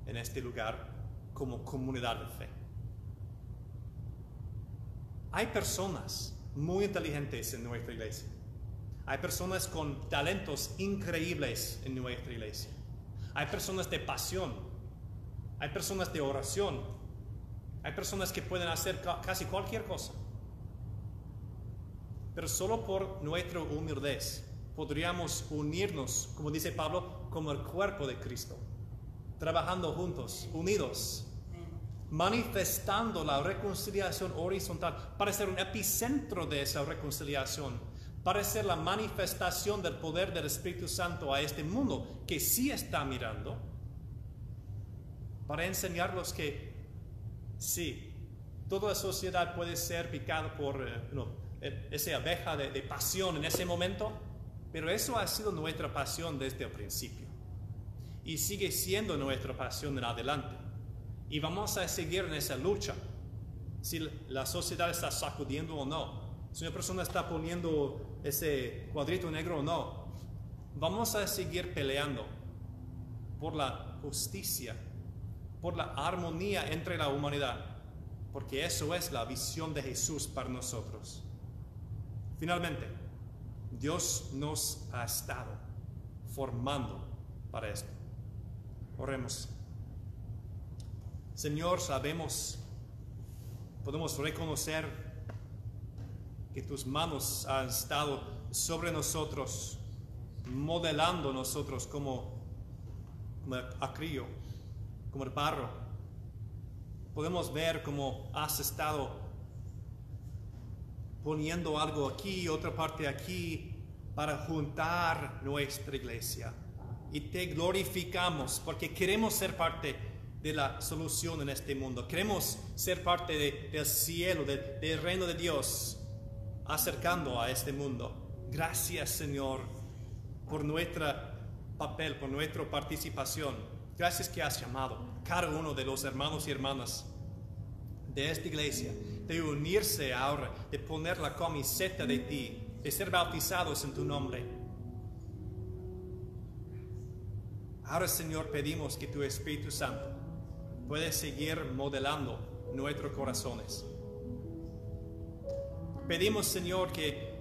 A: en este lugar como comunidad de fe. Hay personas muy inteligentes en nuestra iglesia. Hay personas con talentos increíbles en nuestra iglesia. Hay personas de pasión. Hay personas de oración. Hay personas que pueden hacer casi cualquier cosa. Pero solo por nuestra humildad podríamos unirnos, como dice Pablo, como el cuerpo de Cristo, trabajando juntos, unidos, manifestando la reconciliación horizontal para ser un epicentro de esa reconciliación, para ser la manifestación del poder del Espíritu Santo a este mundo que sí está mirando, para enseñarlos que sí, toda la sociedad puede ser picada por eh, no, eh, esa abeja de, de pasión en ese momento, pero eso ha sido nuestra pasión desde el principio y sigue siendo nuestra pasión en adelante. Y vamos a seguir en esa lucha, si la sociedad está sacudiendo o no, si una persona está poniendo ese cuadrito negro no. Vamos a seguir peleando por la justicia, por la armonía entre la humanidad, porque eso es la visión de Jesús para nosotros. Finalmente, Dios nos ha estado formando para esto. Oremos. Señor, sabemos, podemos reconocer que tus manos han estado sobre nosotros, modelando nosotros como, como como el barro. Podemos ver cómo has estado poniendo algo aquí, otra parte aquí, para juntar nuestra iglesia. Y te glorificamos porque queremos ser parte de la solución en este mundo. Queremos ser parte de- del cielo, de- del reino de Dios, acercando a este mundo. Gracias, Señor, por nuestro papel, por nuestra participación. Gracias que has llamado cada uno de los hermanos y hermanas de esta iglesia, de unirse ahora, de poner la camiseta de ti, de ser bautizados en tu nombre. Ahora, Señor, pedimos que tu Espíritu Santo pueda seguir modelando nuestros corazones. Pedimos, Señor, que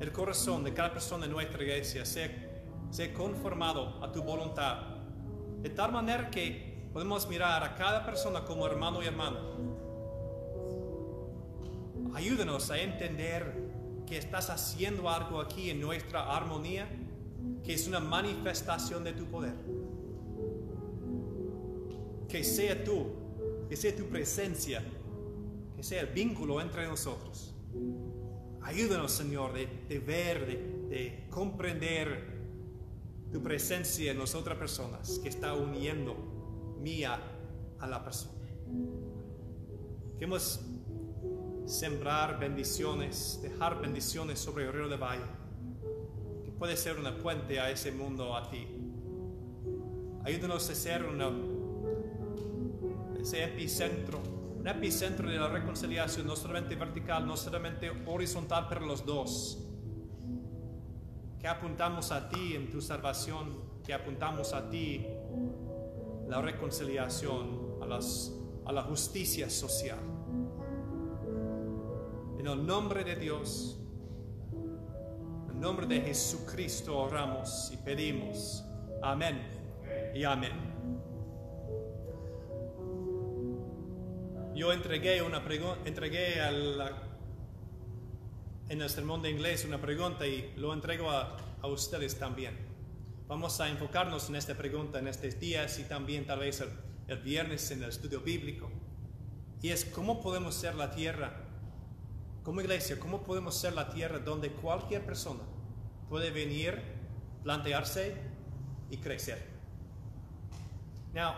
A: el corazón de cada persona en nuestra iglesia sea, sea conformado a tu voluntad, de tal manera que podemos mirar a cada persona como hermano y hermana. Ayúdanos a entender que estás haciendo algo aquí en nuestra armonía, que es una manifestación de tu poder. Que sea tú, que sea tu presencia, que sea el vínculo entre nosotros. Ayúdanos, Señor, de, ver, de, de comprender tu presencia en las otras personas que está uniendo mía a la persona. Queremos sembrar bendiciones, dejar bendiciones sobre el río de Valle, que puede ser una puente a ese mundo, a ti. Ayúdanos a ser una, ese epicentro, epicentro de la reconciliación, no solamente vertical, no solamente horizontal, pero los dos. Que apuntamos a ti en tu salvación, que apuntamos a ti la reconciliación, a, a la justicia social. En el nombre de Dios, en el nombre de Jesucristo oramos y pedimos. Amén y amén. Yo entregué una entregué en el sermón de inglés una pregunta y lo entrego a, a ustedes también. Vamos a enfocarnos en esta pregunta en estos días y también tal vez el, el viernes en el estudio bíblico. Y es cómo podemos ser la tierra, como iglesia, cómo podemos ser la tierra donde cualquier persona puede venir, plantearse y crecer. Now,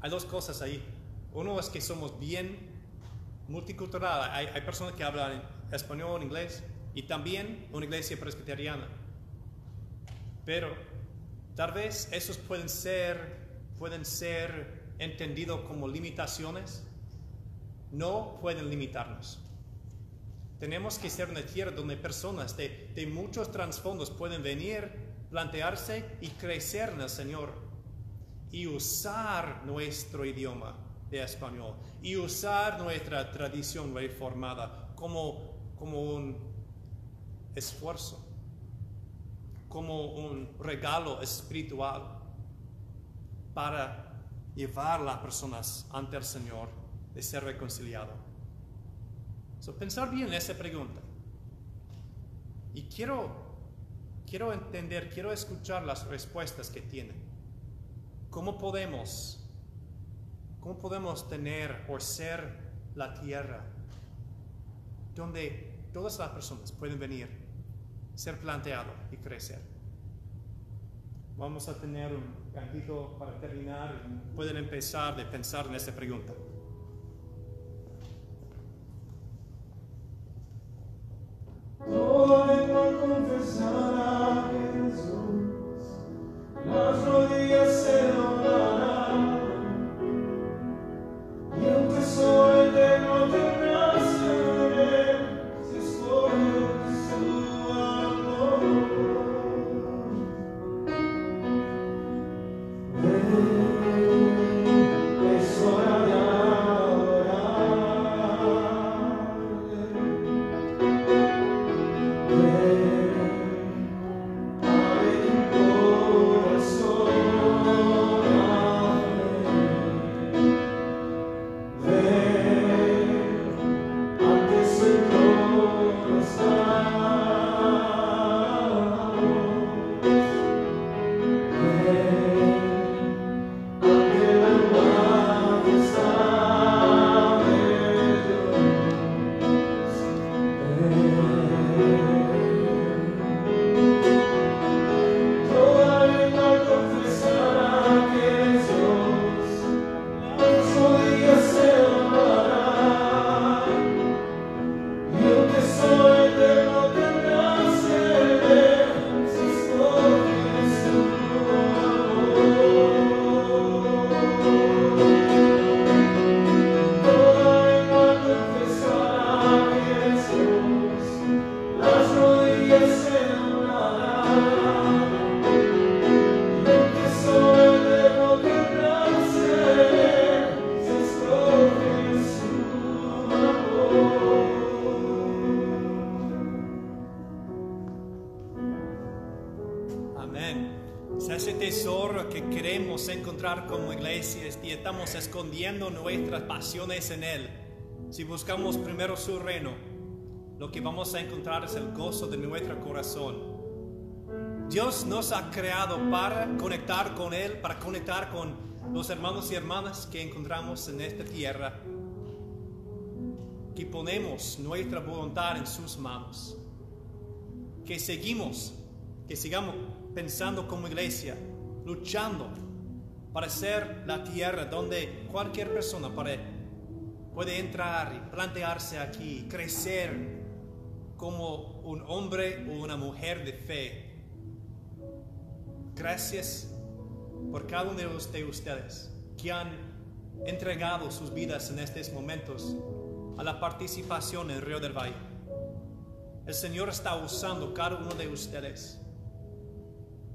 A: hay dos cosas ahí. Uno es que somos bien multicultural. Hay, hay personas que hablan español, inglés y también una iglesia presbiteriana. Pero tal vez esos pueden ser, pueden ser entendidos como limitaciones. No pueden limitarnos. Tenemos que ser una tierra donde personas de, de muchos trasfondos pueden venir, plantearse y crecer en el Señor y usar nuestro idioma de español y usar nuestra tradición reformada como, como un esfuerzo, como un regalo espiritual para llevar a las personas ante el Señor de ser reconciliado. So, pensar bien en esa pregunta. Y quiero, quiero entender, quiero escuchar las respuestas que tienen. ¿Cómo podemos, cómo podemos tener o ser la tierra donde todas las personas pueden venir, ser planteado y crecer? Vamos a tener un cantito para terminar y pueden empezar de pensar en esta pregunta.
D: Todo lengua confesará que Jesús, las rodillas se doblarán, y aunque soy eterno tendrá ser,
A: pasiones en Él. Si buscamos primero su reino, lo que vamos a encontrar es el gozo de nuestro corazón. Dios nos ha creado para conectar con Él, para conectar con los hermanos y hermanas que encontramos en esta tierra. Que ponemos nuestra voluntad en sus manos que seguimos, que sigamos pensando como iglesia, luchando para ser la tierra donde cualquier persona puede, puede entrar y plantearse aquí, crecer como un hombre o una mujer de fe. Gracias por cada uno de ustedes que han entregado sus vidas en estos momentos a la participación en Río del Valle. El Señor está usando cada uno de ustedes.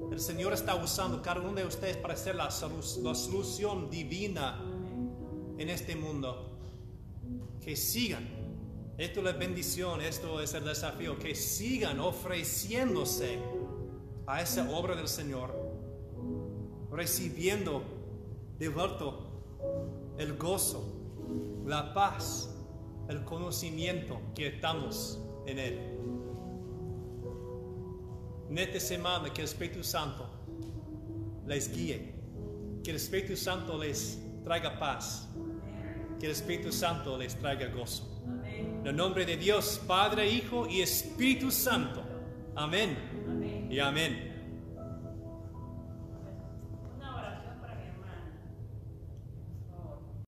A: El Señor está usando cada uno de ustedes para ser la, solu- la solución divina en este mundo. Que sigan. Esto es la bendición, esto es el desafío. Que sigan ofreciéndose a esa obra del Señor. Recibiendo de vuelto el gozo, la paz, el conocimiento que estamos en Él. En esta semana que el Espíritu Santo les guíe, que el Espíritu Santo les traiga paz, que el Espíritu Santo les traiga gozo. En el nombre de Dios, Padre, Hijo y Espíritu Santo. Amén. Y amén.